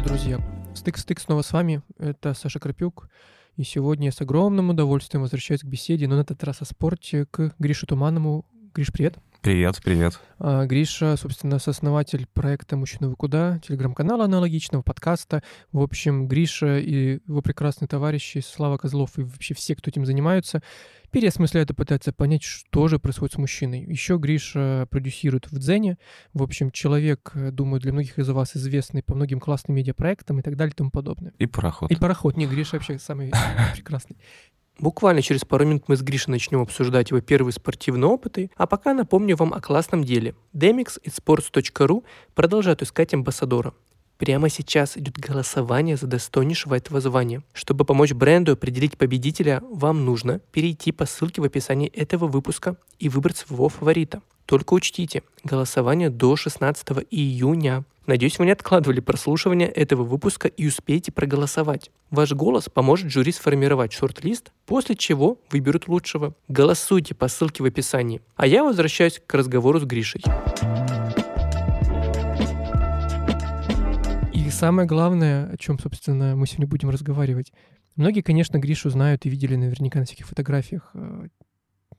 дорогие друзья, стык-стык снова с вами. Это Саша Крапюк. И сегодня я с огромным удовольствием возвращаюсь к беседе, но на этот раз о спорте, к Грише Туманову. Гриш, привет. Привет, привет. А, Гриша, собственно, сооснователь проекта «Мужчина вы куда», телеграм-канала аналогичного, подкаста. В общем, Гриша и его прекрасные товарищи, Слава Козлов и вообще все, кто этим занимаются, переосмысляют и пытаются понять, что же происходит с мужчиной. Еще Гриша продюсирует в Дзене. В общем, человек, думаю, для многих из вас известный по многим классным медиапроектам и так далее и тому подобное. И пароход. И пароход. Не, Гриша вообще самый прекрасный. Буквально через пару минут мы с Гришей начнем обсуждать его первые спортивные опыты, а пока напомню вам о классном деле. Demix и sports.ru продолжают искать амбассадора. Прямо сейчас идет голосование за достойнейшего этого звания. Чтобы помочь бренду определить победителя, вам нужно перейти по ссылке в описании этого выпуска и выбрать своего фаворита. Только учтите, голосование до 16 июня. Надеюсь, вы не откладывали прослушивание этого выпуска и успеете проголосовать. Ваш голос поможет жюри сформировать шорт-лист, после чего выберут лучшего. Голосуйте по ссылке в описании. А я возвращаюсь к разговору с Гришей. Самое главное, о чем, собственно, мы сегодня будем разговаривать. Многие, конечно, Гришу знают и видели наверняка на всяких фотографиях, э,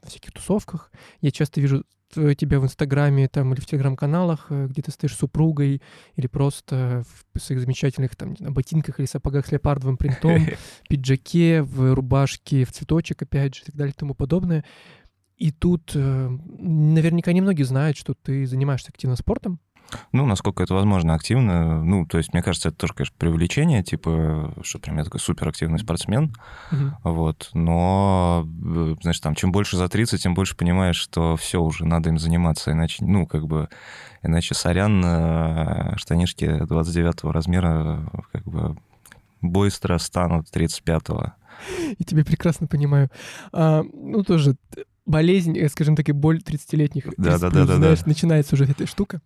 на всяких тусовках. Я часто вижу тебя в Инстаграме там или в Телеграм-каналах, э, где ты стоишь с супругой или просто в своих замечательных там на ботинках или сапогах с леопардовым принтом, пиджаке, в рубашке, в цветочек, опять же, и так далее и тому подобное. И тут э, наверняка немногие знают, что ты занимаешься активно спортом, ну, насколько это возможно, активно. Ну, то есть, мне кажется, это тоже, конечно, привлечение, типа, что прям я такой суперактивный спортсмен. Uh-huh. Вот. Но, э, знаешь, там, чем больше за 30, тем больше понимаешь, что все уже, надо им заниматься, иначе, ну, как бы, иначе сорян, э, штанишки 29 размера, как бы, быстро станут 35-го. И тебя прекрасно понимаю. А, ну, тоже болезнь, э, скажем так, и боль 30-летних. Да, да, да, да, знаешь, да. начинается уже эта штука.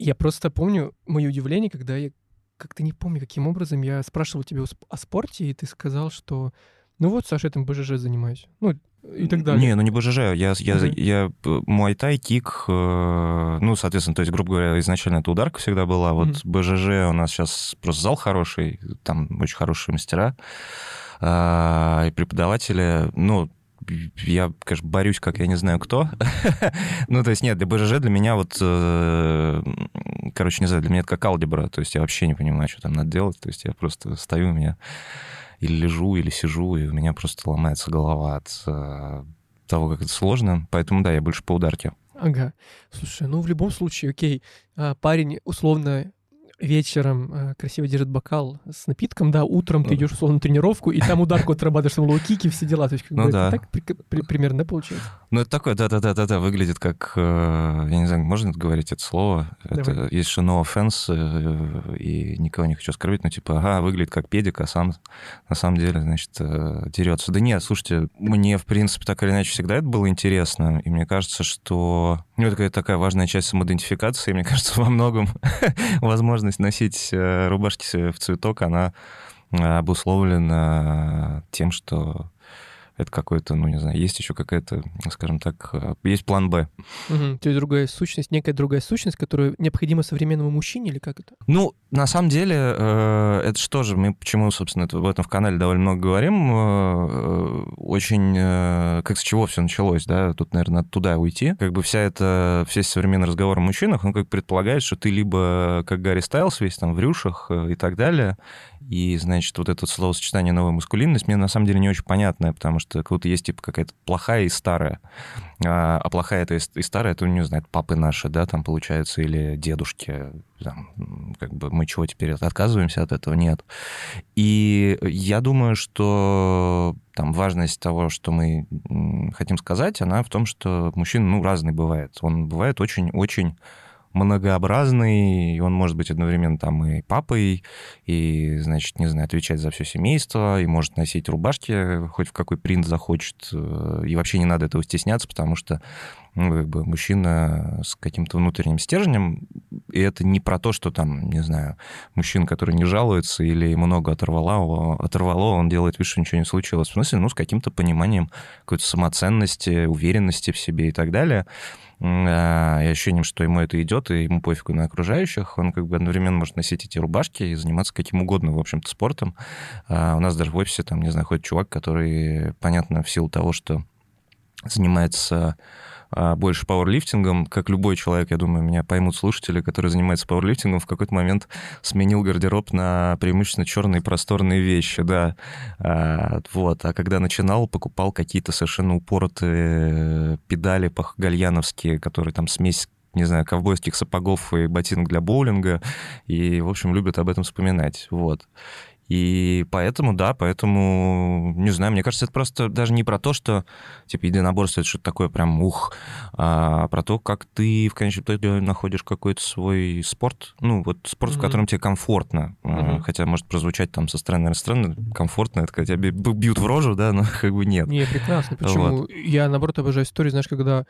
Я просто помню мое удивление, когда я как-то не помню, каким образом я спрашивал тебя о спорте, и ты сказал, что ну вот, Саша, я там БЖЖ занимаюсь. Ну, и так далее. Не, ну не БЖЖ, я, я, uh-huh. я муайтай, кик, э, ну, соответственно, то есть, грубо говоря, изначально это ударка всегда была, вот uh-huh. БЖЖ у нас сейчас просто зал хороший, там очень хорошие мастера э, и преподаватели, ну, я, конечно, борюсь, как я не знаю кто. ну, то есть нет, для БЖЖ для меня вот, э, короче, не знаю, для меня это как алгебра, то есть я вообще не понимаю, что там надо делать, то есть я просто стою, у меня или лежу, или сижу, и у меня просто ломается голова от э, того, как это сложно, поэтому да, я больше по ударке. Ага. Слушай, ну в любом случае, окей, а, парень условно вечером э, красиво держит бокал с напитком, да, утром ты идешь условно на тренировку, и там ударку отрабатываешь, там лоу-кики, все дела. То есть, как ну, бы, да. так при, при, примерно, да, получается? Ну, это такое, да-да-да-да, выглядит как, э, я не знаю, можно говорить это слово? Давай. Это, есть же no offense, и никого не хочу оскорбить, но типа, ага, выглядит как педик, а сам на самом деле, значит, э, дерется. Да нет, слушайте, мне, в принципе, так или иначе всегда это было интересно, и мне кажется, что ну, это такая, важная часть самоидентификации, мне кажется, во многом возможность носить э, рубашки в цветок, она э, обусловлена тем, что это какой-то, ну, не знаю, есть еще какая-то, скажем так, э, есть план Б. Угу. То есть другая сущность, некая другая сущность, которая необходима современному мужчине или как это? Ну, на самом деле, э, это что же, мы почему, собственно, это, об этом в канале довольно много говорим, э, очень, как с чего все началось, да, тут, наверное, туда уйти. Как бы вся эта, весь современный разговор о мужчинах, он как предполагает, что ты либо как Гарри Стайлс весь там в рюшах и так далее, и, значит, вот это словосочетание «новая маскулинность» мне на самом деле не очень понятное, потому что как будто есть типа какая-то плохая и старая. А, а плохая это и старая, это, не знаю, папы наши, да, там получается, или дедушки. Там, как бы мы чего теперь отказываемся от этого? Нет. И я думаю, что там важность того, что мы хотим сказать, она в том, что мужчина, ну, разный бывает. Он бывает очень-очень многообразный, и он может быть одновременно там и папой, и, значит, не знаю, отвечать за все семейство, и может носить рубашки, хоть в какой принт захочет, э, и вообще не надо этого стесняться, потому что ну, как бы мужчина с каким-то внутренним стержнем, и это не про то, что там, не знаю, мужчина, который не жалуется или много оторвало, оторвало, он делает вид, что ничего не случилось. В смысле, ну, с каким-то пониманием какой-то самоценности, уверенности в себе и так далее. А, и ощущением, что ему это идет, и ему пофигу на окружающих. Он как бы одновременно может носить эти рубашки и заниматься каким угодно, в общем-то, спортом. А у нас даже в офисе, там, не знаю, ходит чувак, который, понятно, в силу того, что занимается больше пауэрлифтингом. Как любой человек, я думаю, меня поймут слушатели, которые занимаются пауэрлифтингом, в какой-то момент сменил гардероб на преимущественно черные просторные вещи, да. А, вот. А когда начинал, покупал какие-то совершенно упоротые педали гальяновские, которые там смесь не знаю, ковбойских сапогов и ботинок для боулинга, и, в общем, любят об этом вспоминать, вот. И поэтому, да, поэтому, не знаю, мне кажется, это просто даже не про то, что, типа, единоборство — это что-то такое прям ух, а про то, как ты в конечном итоге находишь какой-то свой спорт, ну, вот спорт, mm-hmm. в котором тебе комфортно, mm-hmm. хотя может прозвучать там со стороны, наверное, странно, комфортно, это когда тебя бьют в рожу, да, но как бы нет. Не, прекрасно, почему? Вот. Я, наоборот, обожаю историю, знаешь, когда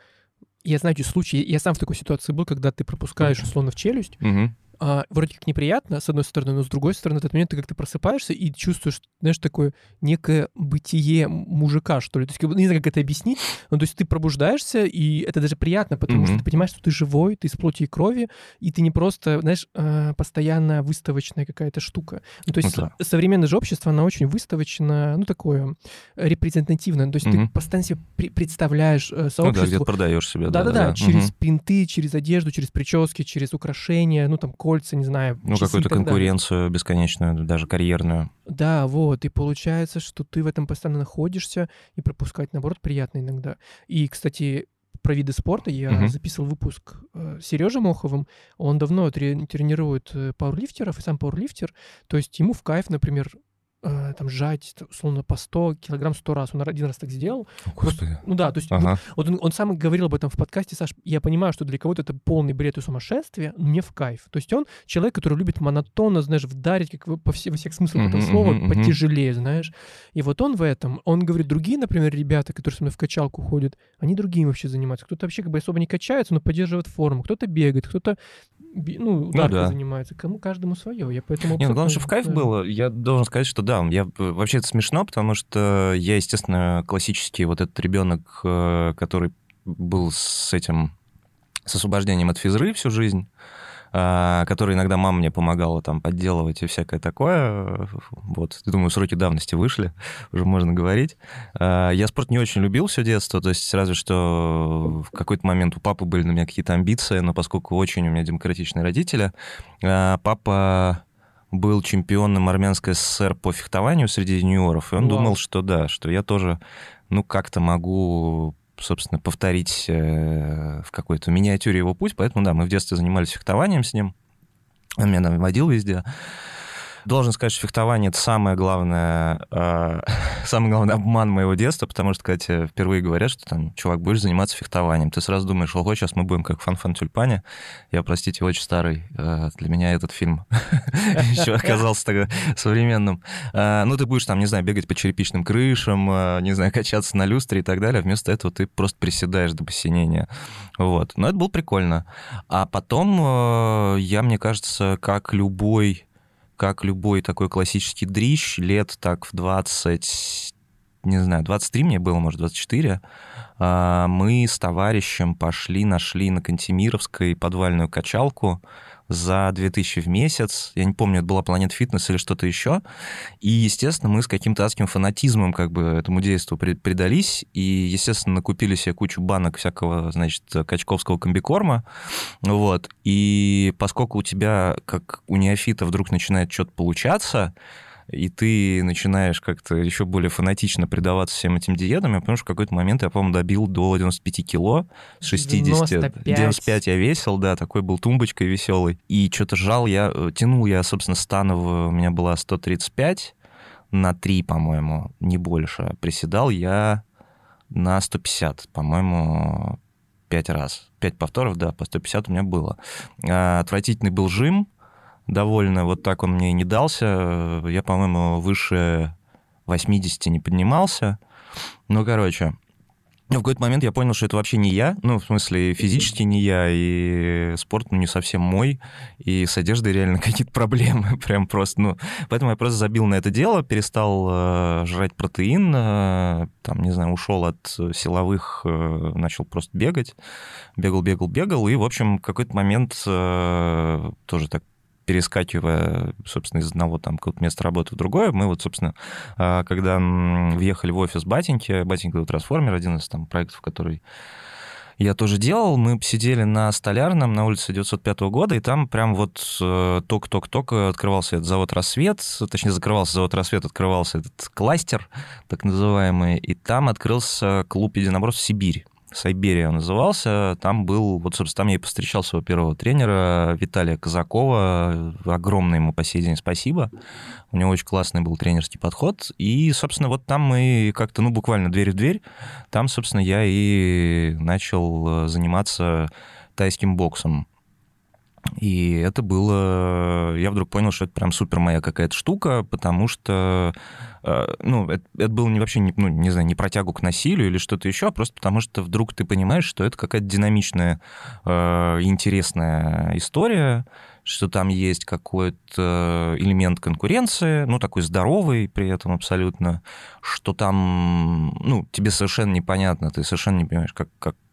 я знаю эти случаи, я сам в такой ситуации был, когда ты пропускаешь условно в челюсть, угу а, вроде как неприятно, с одной стороны, но с другой стороны, в этот момент ты как-то просыпаешься и чувствуешь, знаешь, такое некое бытие мужика, что ли. То есть, не знаю, как это объяснить, но то есть ты пробуждаешься, и это даже приятно, потому mm-hmm. что ты понимаешь, что ты живой, ты из плоти и крови, и ты не просто, знаешь, а, постоянно выставочная какая-то штука. Ну, то есть ну, да. современное же общество, оно очень выставочно, ну, такое репрезентативное. То есть mm-hmm. ты постоянно себе представляешь сообщество. Ну да, где продаешь себя. Да-да-да, через mm-hmm. принты, через одежду, через прически, через украшения, ну, там, кольца, не знаю. Ну, какую-то конкуренцию далее. бесконечную, даже карьерную. Да, вот. И получается, что ты в этом постоянно находишься, и пропускать, наоборот, приятно иногда. И, кстати, про виды спорта я uh-huh. записывал выпуск э, Сережа Моховым. Он давно тренирует э, пауэрлифтеров, и сам пауэрлифтер. То есть ему в кайф, например, э, там сжать, условно, по 100 килограмм 100 раз. Он один раз так сделал. Господи. ну да, то есть ага. вот, вот он, он сам говорил об этом в подкасте, Саш, я понимаю, что для кого-то это полный бред и сумасшествие, но мне в кайф. То есть он человек, который любит монотонно, знаешь, вдарить, как по все, во всех смыслах этого слова, потяжелее, знаешь. И вот он в этом, он говорит, другие, например, ребята, которые со мной в качалку ходят, они другим вообще занимаются. Кто-то вообще как бы особо не качается, но поддерживает форму. Кто-то бегает, кто-то ну, ну, да. занимается. Кому каждому свое. Я поэтому... Не, ну, главное, что в кайф было. Я должен сказать, что да, я вообще это смешно, потому что я, естественно, классический вот этот ребенок, э, который был с этим, с освобождением от физры всю жизнь. А, который иногда мама мне помогала там подделывать и всякое такое. Вот, думаю, сроки давности вышли, уже можно говорить. А, я спорт не очень любил все детство, то есть разве что в какой-то момент у папы были на меня какие-то амбиции, но поскольку очень у меня демократичные родители, а, папа был чемпионом Армянской ССР по фехтованию среди юниоров, и он Вау. думал, что да, что я тоже, ну, как-то могу собственно, повторить э, в какой-то миниатюре его путь. Поэтому, да, мы в детстве занимались фехтованием с ним. Он меня водил везде. Должен сказать, что фехтование это самое главное, э, самый главный обман моего детства, потому что тебе впервые говорят, что там, чувак, будешь заниматься фехтованием, ты сразу думаешь, ого, сейчас мы будем как в Фанфан-Тюльпане. Я, простите, очень старый. Э, для меня этот фильм еще оказался тогда современным. Э, ну, ты будешь там, не знаю, бегать по черепичным крышам, э, не знаю, качаться на люстре и так далее. Вместо этого ты просто приседаешь до посинения. Вот. Но это было прикольно. А потом э, я, мне кажется, как любой как любой такой классический дрищ, лет так в 20, не знаю, 23 мне было, может, 24, а, мы с товарищем пошли, нашли на Кантемировской подвальную качалку, за 2000 в месяц. Я не помню, это была Планет Фитнес или что-то еще. И, естественно, мы с каким-то адским фанатизмом как бы этому действию предались. И, естественно, накупили себе кучу банок всякого, значит, качковского комбикорма. Вот. И поскольку у тебя, как у неофита, вдруг начинает что-то получаться, и ты начинаешь как-то еще более фанатично предаваться всем этим диетам, я помню, что в какой-то момент я, по-моему, добил до 95 кило, с 60. 95. 95 я весил, да, такой был тумбочкой веселый. И что-то жал я, э, тянул я, собственно, становую, у меня была 135 на 3, по-моему, не больше. Приседал я на 150, по-моему, 5 раз. 5 повторов, да, по 150 у меня было. А, отвратительный был жим, довольно вот так он мне и не дался. Я, по-моему, выше 80 не поднимался. Ну, короче, в какой-то момент я понял, что это вообще не я, ну, в смысле, физически не я, и спорт, ну, не совсем мой, и с одеждой реально какие-то проблемы, прям просто, ну, поэтому я просто забил на это дело, перестал э, жрать протеин, э, там, не знаю, ушел от силовых, э, начал просто бегать, бегал, бегал, бегал, и, в общем, в какой-то момент э, тоже так перескакивая, собственно, из одного там какого-то места работы в другое, мы вот, собственно, а, когда въехали в офис Батеньки, Батенька трансформер, один из там проектов, который я тоже делал. Мы сидели на Столярном, на улице 905 года, и там прям вот э, ток-ток-ток открывался этот завод «Рассвет», точнее, закрывался завод «Рассвет», открывался этот кластер, так называемый, и там открылся клуб единоборств «Сибирь». Сайберия назывался. Там был, вот, собственно, там я и повстречал своего первого тренера Виталия Казакова. Огромное ему по сей день спасибо. У него очень классный был тренерский подход. И, собственно, вот там мы как-то, ну, буквально дверь в дверь, там, собственно, я и начал заниматься тайским боксом. И это было... Я вдруг понял, что это прям супер моя какая-то штука, потому что, э, ну, это, это было не вообще, не, ну, не знаю, не протягу к насилию или что-то еще, а просто потому что вдруг ты понимаешь, что это какая-то динамичная, э, интересная история, что там есть какой-то элемент конкуренции, ну, такой здоровый при этом абсолютно, что там, ну, тебе совершенно непонятно, ты совершенно не понимаешь, как, как, как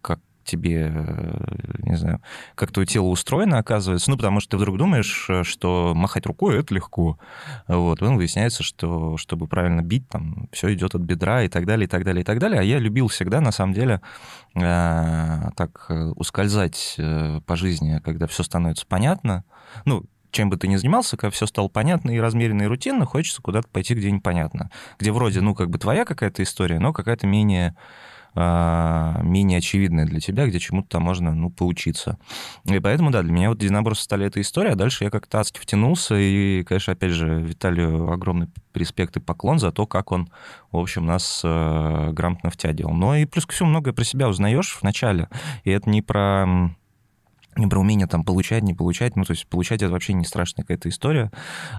тебе, э, не знаю, как твое тело устроено, оказывается. Ну, потому что ты вдруг думаешь, э, что махать рукой — это легко. Вот. Потом выясняется, что чтобы правильно бить, там все идет от бедра и так далее, и так далее, и так далее. А я любил всегда, на самом деле, э, так ускользать по жизни, когда все становится понятно. Ну, чем бы ты ни занимался, когда все стало понятно и размеренно, и рутинно, хочется куда-то пойти, где непонятно. Где вроде, ну, как бы твоя какая-то история, но какая-то менее менее очевидная для тебя, где чему-то можно, ну, поучиться. И поэтому, да, для меня вот единоборство стали эта история, а дальше я как-то адски втянулся, и, конечно, опять же, Виталию огромный респект и поклон за то, как он, в общем, нас э, грамотно втягивал. Но и плюс ко всему многое про себя узнаешь в начале, и это не про не про умение там получать, не получать, ну, то есть получать это вообще не страшная какая-то история,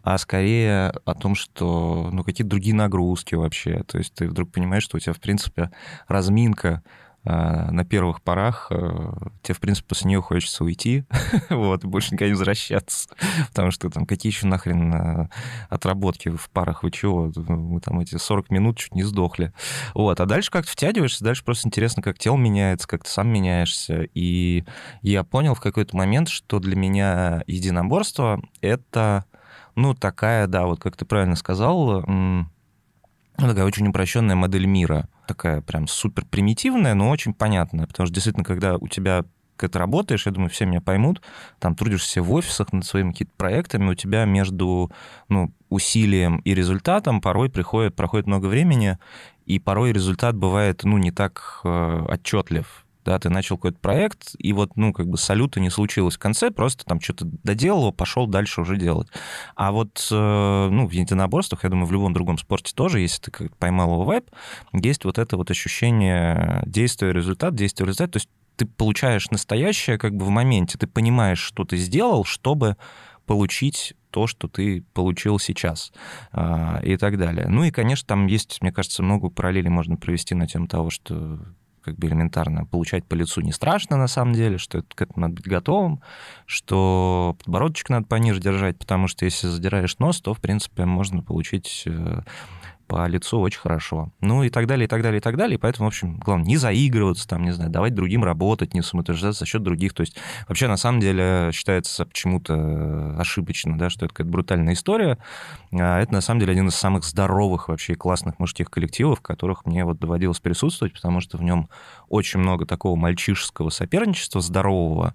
а скорее о том, что, ну, какие-то другие нагрузки вообще, то есть ты вдруг понимаешь, что у тебя, в принципе, разминка на первых порах э, тебе, в принципе, после нее хочется уйти, вот, и больше никогда не возвращаться, потому что там какие еще нахрен э, отработки в парах, вы чего, мы там эти 40 минут чуть не сдохли, вот, а дальше как-то втягиваешься, дальше просто интересно, как тело меняется, как ты сам меняешься, и я понял в какой-то момент, что для меня единоборство — это, ну, такая, да, вот как ты правильно сказал, такая очень упрощенная модель мира, такая прям супер примитивная, но очень понятная, потому что действительно, когда у тебя как ты работаешь, я думаю, все меня поймут, там трудишься в офисах над своими какими-то проектами, у тебя между ну, усилием и результатом порой приходит, проходит много времени, и порой результат бывает, ну, не так э, отчетлив да, ты начал какой-то проект, и вот, ну, как бы салюта не случилось в конце, просто там что-то доделал, пошел дальше уже делать. А вот, э, ну, в единоборствах, я думаю, в любом другом спорте тоже, если ты как поймал его вайп, есть вот это вот ощущение действия, результат, действия, результат, то есть ты получаешь настоящее как бы в моменте, ты понимаешь, что ты сделал, чтобы получить то, что ты получил сейчас а, и так далее. Ну и, конечно, там есть, мне кажется, много параллелей можно провести на тему того, что как бы элементарно получать по лицу не страшно на самом деле, что это, к этому надо быть готовым, что подбородочек надо пониже держать, потому что если задираешь нос, то, в принципе, можно получить э, по лицу очень хорошо. Ну и так далее, и так далее, и так далее. И поэтому, в общем, главное, не заигрываться, там, не знаю, давать другим работать, не самоутверждаться за счет других. То есть вообще, на самом деле, считается почему-то ошибочно, да, что это какая-то брутальная история. А это, на самом деле, один из самых здоровых вообще классных мужских коллективов, в которых мне вот доводилось присутствовать, потому что в нем очень много такого мальчишеского соперничества здорового,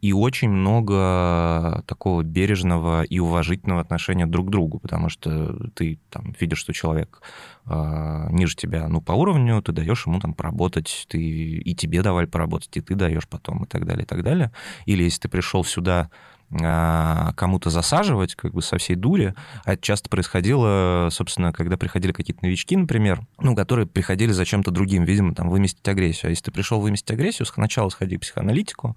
и очень много такого бережного и уважительного отношения друг к другу, потому что ты там видишь, что человек э, ниже тебя, ну, по уровню, ты даешь ему там поработать, ты и тебе давали поработать, и ты даешь потом, и так далее, и так далее. Или если ты пришел сюда кому-то засаживать как бы со всей дури. А это часто происходило, собственно, когда приходили какие-то новички, например, ну, которые приходили за чем-то другим, видимо, там, выместить агрессию. А если ты пришел выместить агрессию, сначала сходи к психоаналитику,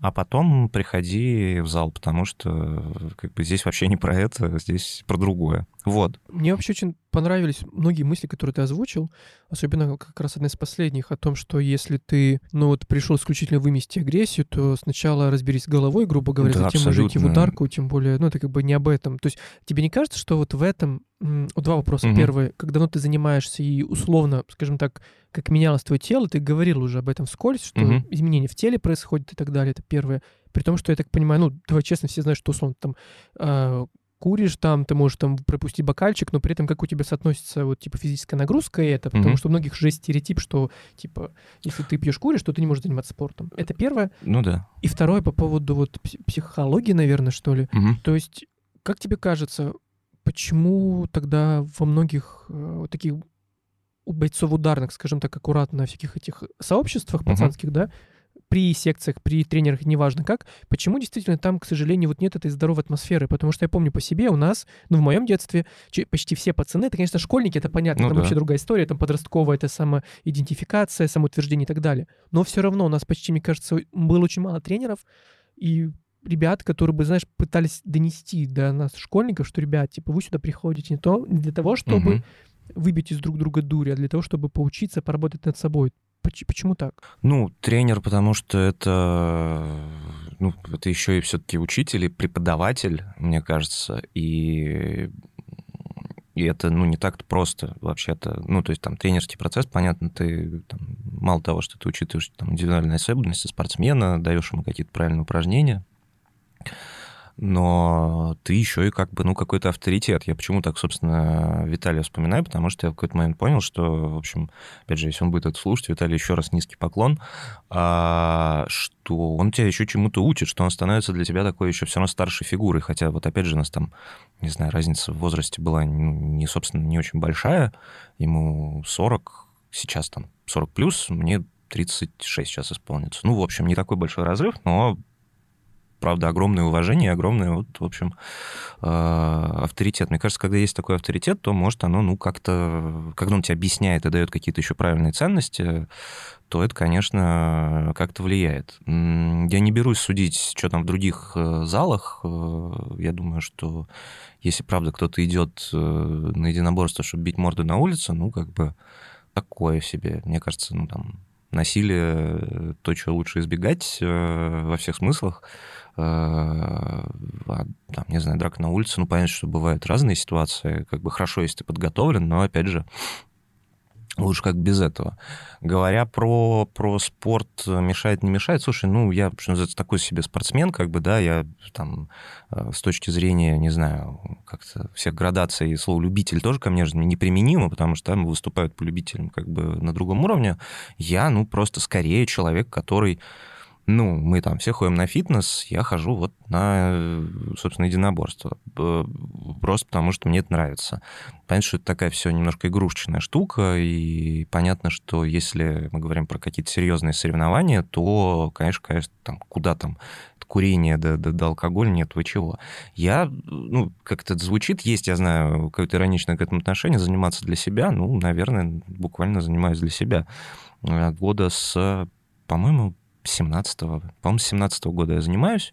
а потом приходи в зал, потому что как бы здесь вообще не про это, здесь про другое. Вот. Мне вообще очень понравились многие мысли, которые ты озвучил. Особенно как раз одна из последних, о том, что если ты, ну вот, пришел исключительно вымести агрессию, то сначала разберись головой, грубо говоря, Да, затем уже идти в ударку, тем более, ну это как бы не об этом. То есть тебе не кажется, что вот в этом... Вот два вопроса. Мгм. Первый, когда давно ты занимаешься и условно, скажем так, как менялось твое тело, ты говорил уже об этом вскользь, что Мгм. изменения в теле происходят и так далее, это первое. При том, что я так понимаю, ну, давай честно, все знают, что условно там а, куришь там, ты можешь там пропустить бокальчик, но при этом как у тебя соотносится вот типа физическая нагрузка и это, потому Мгм. что у многих же есть стереотип, что типа если ты пьешь куришь, то ты не можешь заниматься спортом. Это первое. Ну да. И второе по поводу вот пси- психологии, наверное, что ли. Мгм. То есть, как тебе кажется, почему тогда во многих э, таких у бойцов ударных, скажем так, аккуратно, всяких этих сообществах пацанских, да, при секциях, при тренерах, неважно как, почему действительно там, к сожалению, вот нет этой здоровой атмосферы? Потому что я помню по себе, у нас, ну, в моем детстве, почти все пацаны, это, конечно, школьники, это понятно, Ну там да. вообще другая история, там подростковая, это самоидентификация, самоутверждение и так далее. Но все равно у нас почти, мне кажется, было очень мало тренеров, и ребят, которые бы, знаешь, пытались донести до нас, школьников, что, ребят, типа, вы сюда приходите не, то, не для того, чтобы Мгм. выбить из друг друга дури, а для того, чтобы поучиться, поработать над собой. Поч- Почему так? Ну, тренер, потому что это, ну, это еще и все-таки учитель и преподаватель, мне кажется, и и это, ну, не так-то просто вообще-то. Ну, то есть там тренерский процесс, понятно, ты там, мало того, что ты учитываешь там, индивидуальные особенности спортсмена, даешь ему какие-то правильные упражнения, но ты еще и как бы, ну, какой-то авторитет. Я почему так, собственно, Виталия вспоминаю, потому что я в какой-то момент понял, что, в общем, опять же, если он будет это слушать, Виталий, еще раз низкий поклон, а, что он тебя еще чему-то учит, что он становится для тебя такой еще все равно старшей фигурой, хотя вот опять же у нас там, не знаю, разница в возрасте была не, собственно, не очень большая, ему 40, сейчас там 40 плюс, мне 36 сейчас исполнится. Ну, в общем, не такой большой разрыв, но правда, огромное уважение, огромное, вот, в общем, э, авторитет. Мне кажется, когда есть такой авторитет, то, может, оно, ну, как-то, когда он тебе объясняет и дает какие-то еще правильные ценности, то это, конечно, как-то влияет. Я не берусь судить, что там в других э, залах. Э, Я думаю, что если, правда, кто-то идет на единоборство, чтобы бить морду на улице, ну, как бы такое себе. Мне кажется, ну, там, насилие, то, что лучше избегать во всех смыслах. Э, а, там, не знаю, драка на улице, ну, понятно, что бывают разные ситуации. Как бы хорошо, если ты подготовлен, но, опять же, лучше как без этого. Говоря про, про спорт, мешает, не мешает, слушай, ну, я, что называется, такой себе спортсмен, как бы, да, я там э, с точки зрения, не знаю, как-то всех градаций, слово «любитель» тоже ко мне же неприменимо, потому что там выступают по любителям как бы на другом уровне. Я, ну, просто скорее человек, который ну, мы там все ходим на фитнес, я хожу вот на, э, собственно, единоборство. Просто потому, что мне это нравится. Понятно, что это такая все немножко игрушечная штука, и понятно, что если мы говорим про какие-то серьезные соревнования, то, конечно, конечно, там, куда там курение да, да, да алкоголь, нет, вы чего. Я, ну, как это звучит, есть, я знаю, какое-то ироничное к этому отношение, заниматься для себя, ну, наверное, буквально занимаюсь для себя. Э, Года с, по-моему, 17-го, по-моему, с 17 года я занимаюсь.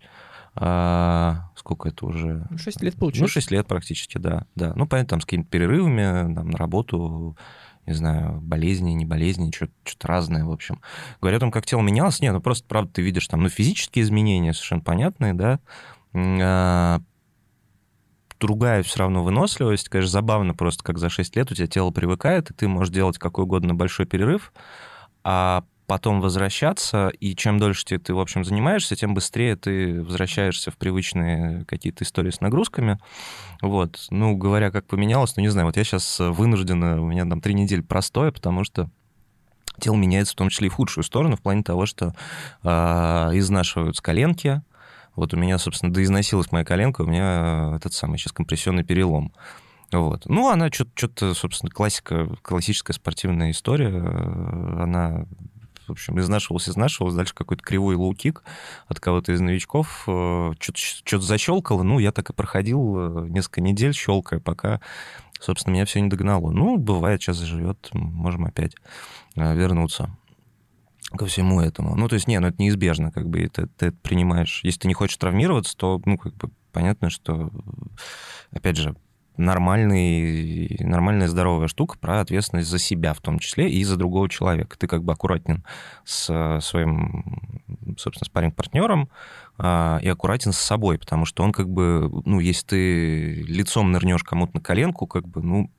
А, сколько это уже? Шесть лет Ну, получилось. 6 лет практически, да. да. Ну, понятно, там с какими-то перерывами, там, на работу, не знаю, болезни, не болезни, что-то разное, в общем. Говоря о том, как тело менялось, нет, ну, просто, правда, ты видишь там, ну, физические изменения совершенно понятные, да, а, другая все равно выносливость. Конечно, забавно просто, как за 6 лет у тебя тело привыкает, и ты можешь делать какой угодно большой перерыв, а потом возвращаться, и чем дольше ты, ты, в общем, занимаешься, тем быстрее ты возвращаешься в привычные какие-то истории с нагрузками. Вот. Ну, говоря, как поменялось, ну, не знаю, вот я сейчас вынужден, у меня там три недели простое, потому что тело меняется в том числе и в худшую сторону, в плане того, что э, изнашиваются коленки, вот у меня, собственно, доизносилась моя коленка, у меня этот самый сейчас компрессионный перелом. Вот. Ну, она что-то, собственно, классика, классическая спортивная история. Она, в общем, изнашивалась, изнашивалась. Дальше какой-то кривой лоу-кик от кого-то из новичков. Что-то защелкало. Ну, я так и проходил несколько недель, щелкая, пока, собственно, меня все не догнало. Ну, бывает, сейчас заживет, можем опять вернуться ко всему этому. Ну, то есть, не, ну это неизбежно, как бы, ты, ты это принимаешь. Если ты не хочешь травмироваться, то, ну, как бы, понятно, что, опять же, нормальный, нормальная здоровая штука про ответственность за себя в том числе и за другого человека. Ты как бы аккуратен с своим, собственно, спарринг-партнером а, и аккуратен с собой, потому что он как бы, ну, если ты лицом нырнешь кому-то на коленку, как бы, ну,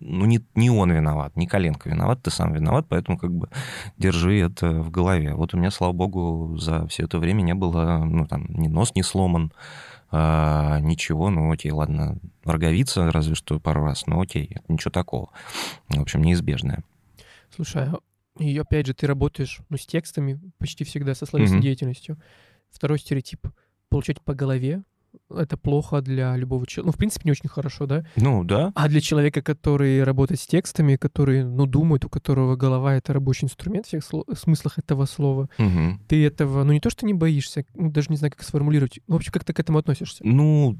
ну, не, не он виноват, не коленка виноват, ты сам виноват, поэтому как бы держи это в голове. Вот у меня, слава богу, за все это время не было, ну, там, ни нос не сломан, а, ничего, ну, окей, ладно, роговица разве что пару раз, ну, окей, ничего такого. В общем, неизбежное. Слушай, а, и опять же, ты работаешь, ну, с текстами почти всегда, со словесной mm-hmm. деятельностью. Второй стереотип — получать по голове это плохо для любого человека. Ну, в принципе, не очень хорошо, да? Ну, да. А для человека, который работает с текстами, который, ну, думает, у которого голова — это рабочий инструмент в всех сло- смыслах этого слова, угу. ты этого, ну, не то, что не боишься, ну, даже не знаю, как сформулировать, ну, вообще, как ты к этому относишься? Ну,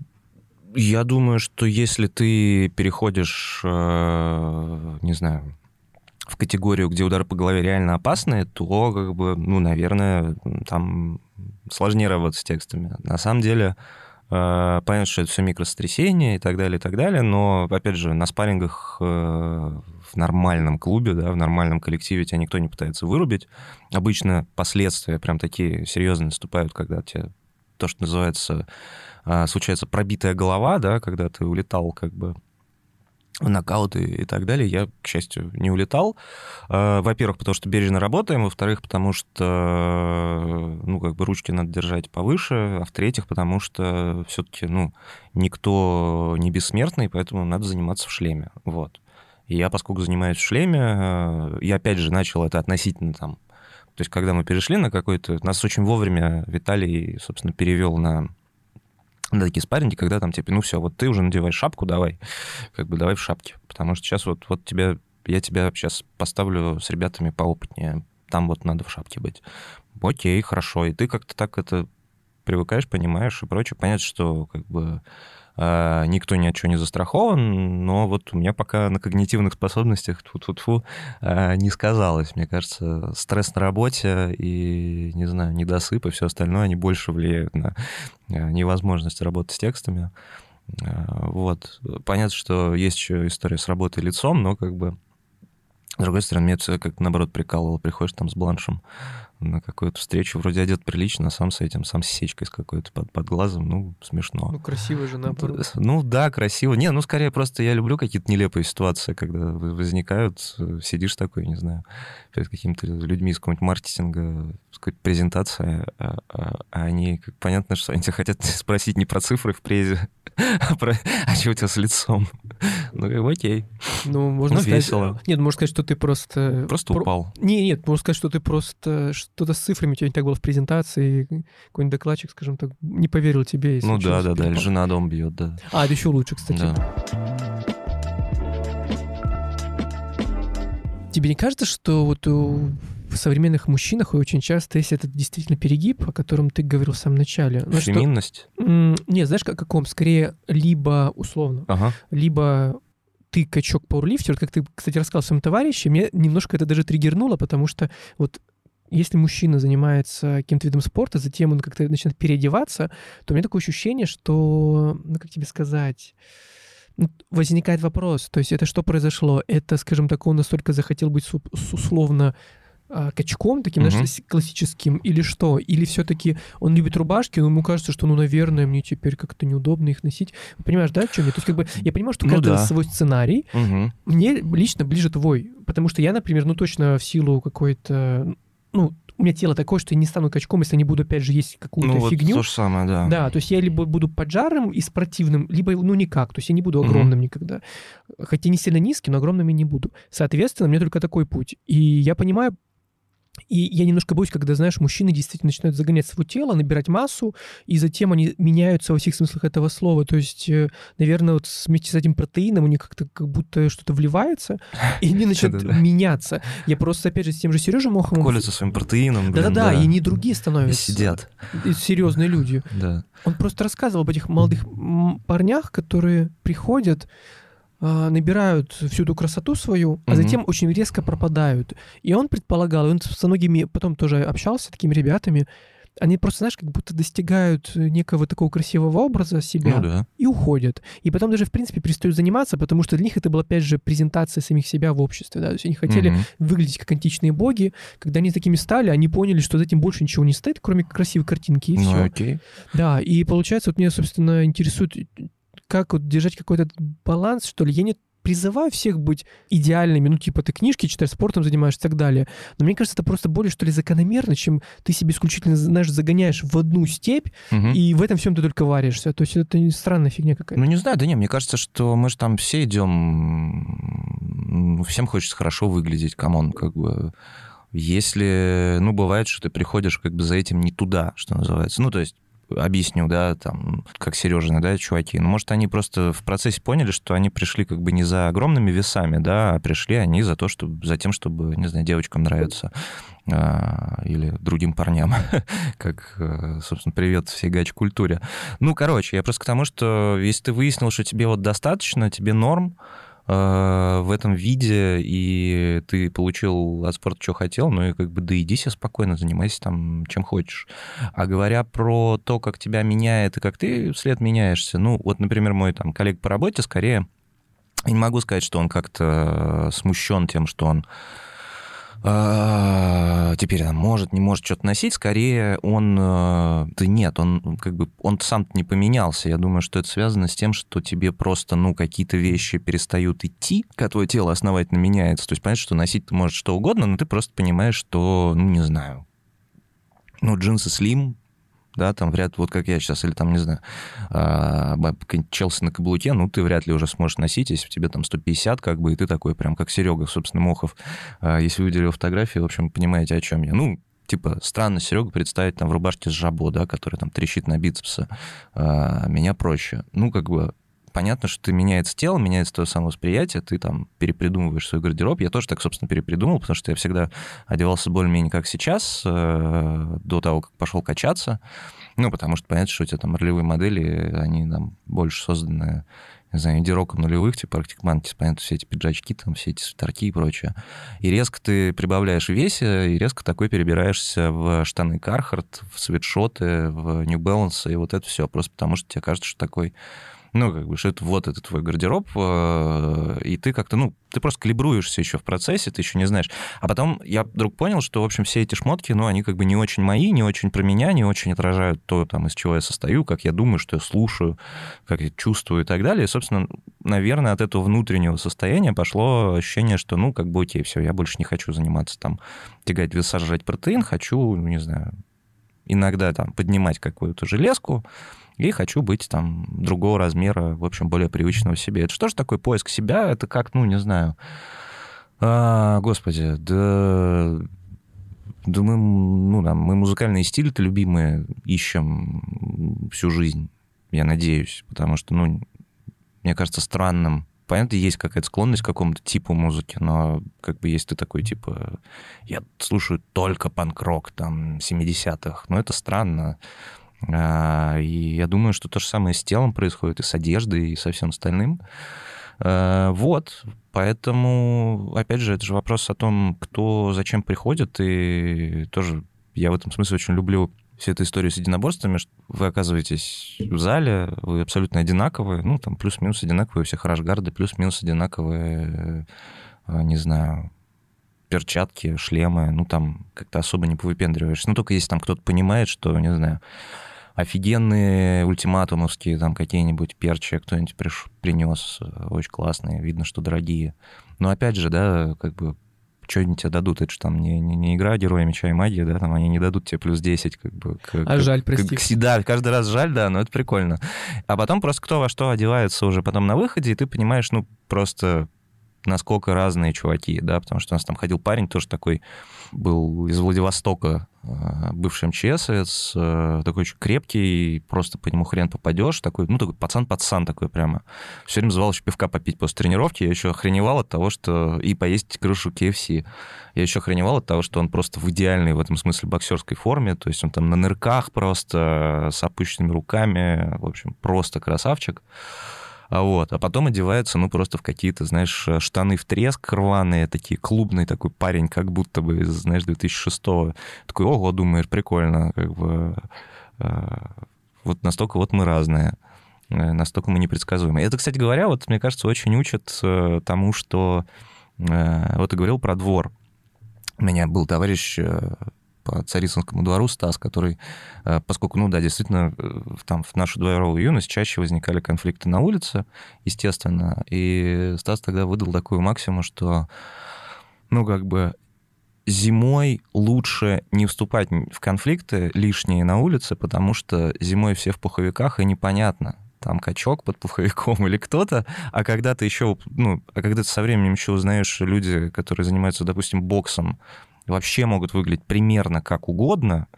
я думаю, что если ты переходишь, э, не знаю, в категорию, где удары по голове реально опасны, то, как бы, ну, наверное, там сложнее работать с текстами. На самом деле, Э, понятно, что это все микросотрясение и так далее, и так далее, но, опять же, на спаррингах э, в нормальном клубе, да, в нормальном коллективе тебя никто не пытается вырубить. Обычно последствия прям такие серьезные наступают, когда тебе то, что называется, э, случается пробитая голова, да, когда ты улетал как бы нокауты и так далее, я, к счастью, не улетал. А, во-первых, потому что бережно работаем, во-вторых, потому что, ну, как бы ручки надо держать повыше, а в-третьих, потому что все-таки, ну, никто не бессмертный, поэтому надо заниматься в шлеме, вот. И я, поскольку занимаюсь в шлеме, э, я, опять же, начал это относительно там... То есть, когда мы перешли на какой-то... Нас очень вовремя Виталий, собственно, перевел на на такие спарринги, когда там типа, ну все, вот ты уже надеваешь шапку, давай, как бы давай в шапке, потому что сейчас вот, вот тебя, я тебя сейчас поставлю с ребятами поопытнее, там вот надо в шапке быть. Окей, хорошо, и ты как-то так это привыкаешь, понимаешь и прочее. Понятно, что как бы никто ни от чего не застрахован, но вот у меня пока на когнитивных способностях тут тут фу не сказалось. Мне кажется, стресс на работе и, не знаю, недосып и все остальное, они больше влияют на а, невозможность работать с текстами. А, вот. Понятно, что есть еще история с работой лицом, но как бы с другой стороны, мне это как наоборот прикалывало. Приходишь там с бланшем на какую-то встречу, вроде одет прилично, а сам с этим, сам с сечкой с какой-то под, под глазом, ну, смешно. Ну, красиво же, наоборот. Ну, да, красиво. Не, ну, скорее просто я люблю какие-то нелепые ситуации, когда возникают, сидишь такой, не знаю, перед какими-то людьми из какого-нибудь маркетинга, какой-то презентация, а, а, а они, как понятно, что они тебя хотят спросить не про цифры в презе, а про, а что у тебя с лицом? Ну, как бы окей. Ну, можно ну, сказать... весело. Нет, можно сказать, что ты просто... Просто про... упал. Не, нет, можно сказать, что ты просто что-то с цифрами у тебя не так было в презентации, какой-нибудь докладчик, скажем так, не поверил тебе. Ну да, да, да, или жена дом бьет, да. А, это еще лучше, кстати. Да. Тебе не кажется, что вот у в современных мужчинах очень часто есть этот действительно перегиб, о котором ты говорил в самом начале. Ну, Феминность? Что, не, знаешь, как каком? Скорее, либо условно, ага. либо ты качок пауэрлифтер, как ты, кстати, рассказал своему товарищу, мне немножко это даже триггернуло, потому что вот если мужчина занимается каким-то видом спорта, затем он как-то начинает переодеваться, то у меня такое ощущение, что, ну, как тебе сказать, ну, возникает вопрос, то есть это что произошло? Это, скажем так, он настолько захотел быть условно а, качком таким, угу. знаешь, классическим, или что? Или все-таки он любит рубашки, но ему кажется, что, ну, наверное, мне теперь как-то неудобно их носить. Понимаешь, да, о чем я? То есть, как бы, я понимаю, что ну, каждый да. свой сценарий. Угу. Мне лично ближе твой. Потому что я, например, ну, точно в силу какой-то, ну, у меня тело такое, что я не стану качком, если не буду, опять же, есть какую-то ну, фигню. Вот то же самое, да. Да, то есть я либо буду поджарым и спортивным, либо, ну, никак. То есть я не буду огромным угу. никогда. Хотя не сильно низким, но огромным я не буду. Соответственно, мне только такой путь. И я понимаю, и я немножко боюсь, когда, знаешь, мужчины действительно начинают загонять свое тело, набирать массу, и затем они меняются во всех смыслах этого слова. То есть, э, наверное, вот вместе с этим протеином у них как-то как будто что-то вливается, и они начинают меняться. Я просто, опять же, с тем же Сережей Моховым... Колятся своим протеином. Да-да-да, и не другие становятся. И сидят. Серьезные люди. Да. Он просто рассказывал об этих молодых парнях, которые приходят, набирают всю эту красоту свою, а затем очень резко пропадают. И он предполагал, он со многими потом тоже общался с такими ребятами, они просто, знаешь, как будто достигают некого такого красивого образа себя Ну да. и уходят. И потом даже, в принципе, перестают заниматься, потому что для них это была, опять же, презентация самих себя в обществе, да, то есть они хотели Мгм. выглядеть как античные боги. Когда они такими стали, они поняли, что за этим больше ничего не стоит, кроме красивой картинки, и Ну все. окей. Да, и получается, вот меня, собственно, интересует, как вот держать какой-то баланс, что ли. Я не призываю всех быть идеальными, ну, типа, ты книжки читаешь, спортом занимаешься и так далее. Но мне кажется, это просто более, что ли, закономерно, чем ты себе исключительно, знаешь, загоняешь в одну степь, Мгм. и в этом всем ты только варишься. То есть это странная фигня какая-то. Ну, не знаю, да не, мне кажется, что мы же там все идем... Всем хочется хорошо выглядеть, come on, как бы... Если, ну, бывает, что ты приходишь как бы за этим не туда, что называется. Ну, то есть объясню, да, там, как Сережины, да, чуваки. Ну, может, они просто в процессе поняли, что они пришли как бы не за огромными весами, да, а пришли они за то, чтобы, за тем, чтобы, не знаю, девочкам нравиться а, или другим парням, как, э, собственно, привет всей гач-культуре. Ну, короче, я просто к тому, что если ты выяснил, что тебе вот достаточно, тебе норм, в этом виде, и ты получил от спорта, что хотел, ну и как бы да иди себе спокойно, занимайся там чем хочешь. А говоря про то, как тебя меняет и как ты вслед меняешься, ну вот, например, мой там коллег по работе скорее, я не могу сказать, что он как-то смущен тем, что он а, теперь там может, не может что-то носить, скорее он... э, Да нет, он как бы... Он сам не поменялся. Я думаю, что это связано с тем, что тебе просто, ну, какие-то вещи перестают идти, когда твое тело основательно меняется. То есть понятно, что носить ты можешь что угодно, но ты просто понимаешь, что, ну, не знаю, ну, джинсы слим, да, там вряд вот как я сейчас, или там, не знаю, а, Челси на каблуке, ну, ты вряд ли уже сможешь носить, если тебе там 150, как бы, и ты такой прям как Серега, собственно, Мохов. А, Если вы видели фотографии, в общем, понимаете, о чем я. Ну, типа, странно Серегу представить там в рубашке с жабо, да, который там трещит на бицепсе. А, Меня проще. Ну, как бы, понятно, что меняется тело, меняется твое самовосприятие, ты там перепридумываешь свой гардероб. Я тоже так, собственно, перепридумал, потому что я всегда одевался более-менее как сейчас, э, до того, как пошел качаться. Ну, потому что понятно, что у тебя там ролевые модели, они там больше созданы, не знаю, инди-роком нулевых, типа Arctic Monkeys, понятно, все эти пиджачки, там, все эти свитерки и прочее. И резко ты прибавляешь в весе, и резко такой перебираешься в штаны Carhartt, в свитшоты, в New Balance, и вот это все, просто потому что тебе кажется, что такой ну, как бы, что это вот это твой гардероб, э, и ты как-то, ну, ты просто калибруешься еще в процессе, ты еще не знаешь. А потом я вдруг понял, что, в общем, все эти шмотки, ну, они как бы не очень мои, не очень про меня, не очень отражают то, там, из чего я состою, как я думаю, что я слушаю, как я чувствую и так далее. И, собственно, наверное, от этого внутреннего состояния пошло ощущение, что, ну, как бы, окей, все, я больше не хочу заниматься там, тягать веса, жрать протеин, хочу, ну, не знаю, иногда там поднимать какую-то железку, и хочу быть там другого размера, в общем, более привычного себе. Это что же такое поиск себя? Это как, ну, не знаю... А, господи, да... Да мы, ну, да, мы музыкальные стили-то любимые ищем всю жизнь, я надеюсь, потому что, ну, мне кажется странным. Понятно, есть какая-то склонность к какому-то типу музыки, но как бы есть ты такой, типа, я слушаю только панк-рок, там, 70-х. Ну, это странно. А, И я думаю, что то же самое с телом происходит, и с одеждой, и со всем остальным. А, Вот, поэтому, опять же, это же вопрос о том, кто зачем приходит, и тоже я в этом смысле очень люблю всю эту историю с единоборствами, что вы оказываетесь в зале, вы абсолютно одинаковые, ну, там плюс-минус одинаковые у всех рашгарды, плюс-минус одинаковые, э, не знаю, перчатки, шлемы, ну, там как-то особо не повыпендриваешься. Ну, только если там кто-то понимает, что, не знаю, офигенные ультиматумовские там какие-нибудь перчи кто-нибудь приш... принес, очень классные, видно, что дорогие. Но опять же, да, как бы что они тебе дадут? Это же там не, не, не игра Героя Меча и Магии, да, там они не дадут тебе плюс 10, как бы. К, А к- жаль, к- прости. к- да, каждый раз жаль, да, но это прикольно. А потом просто кто во что одевается уже потом на выходе, и ты понимаешь, ну, просто насколько разные чуваки, да, потому что у нас там ходил парень тоже такой, был из Владивостока, э, бывший МЧСовец, э, такой очень крепкий, просто по нему хрен попадешь, такой, ну, такой пацан-пацан такой прямо. Все время звал еще пивка попить после тренировки, я еще охреневал от того, что... И поесть крышу KFC. Я еще охреневал от того, что он просто в идеальной в этом смысле боксерской форме, то есть он там на нырках просто, с опущенными руками, в общем, просто красавчик. А вот, а потом одевается, ну, просто в какие-то, знаешь, штаны в треск рваные, такие клубный такой парень, как будто бы, знаешь, 2006-го. Такой, ого, думаешь, прикольно, как бы... Э, вот настолько вот мы разные, э, настолько мы непредсказуемые. Это, кстати говоря, вот, мне кажется, очень учат э, тому, что... Вот ты говорил про двор. У меня был товарищ по Царицынскому двору Стас, который, э, поскольку, ну да, действительно, э, там в нашу дворовую юность чаще возникали конфликты на улице, естественно, и Стас тогда выдал такую максимум, что, ну, как бы зимой лучше не вступать в конфликты лишние на улице, потому что зимой все в пуховиках, и непонятно, там качок под пуховиком или кто-то, а когда ты еще, ну, а когда ты со временем еще узнаешь люди, которые занимаются, допустим, боксом, вообще могут выглядеть примерно как угодно.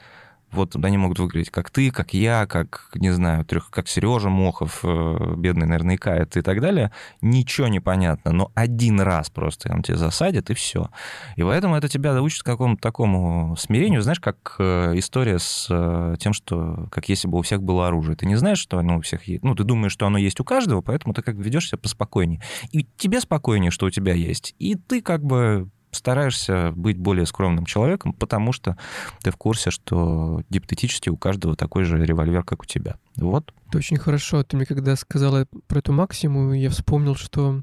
Вот они могут выглядеть как ты, как я, как, не знаю, трех, как Сережа Мохов, э, бедный, наверное, Икает и так далее. Ничего не понятно, но один раз просто он тебя засадит, и все. И поэтому это тебя учит какому-то такому смирению. Знаешь, как э, история с э, тем, что как если бы у всех было оружие. Ты не знаешь, что оно у всех есть. Ну, ты думаешь, что оно есть у каждого, поэтому ты как ведешь себя поспокойнее. И тебе спокойнее, что у тебя есть. И ты как бы стараешься быть более скромным человеком, потому что ты в курсе, что гипотетически у каждого такой же револьвер, как у тебя. Вот. Это очень хорошо. Ты мне когда сказала про эту максиму, я вспомнил, что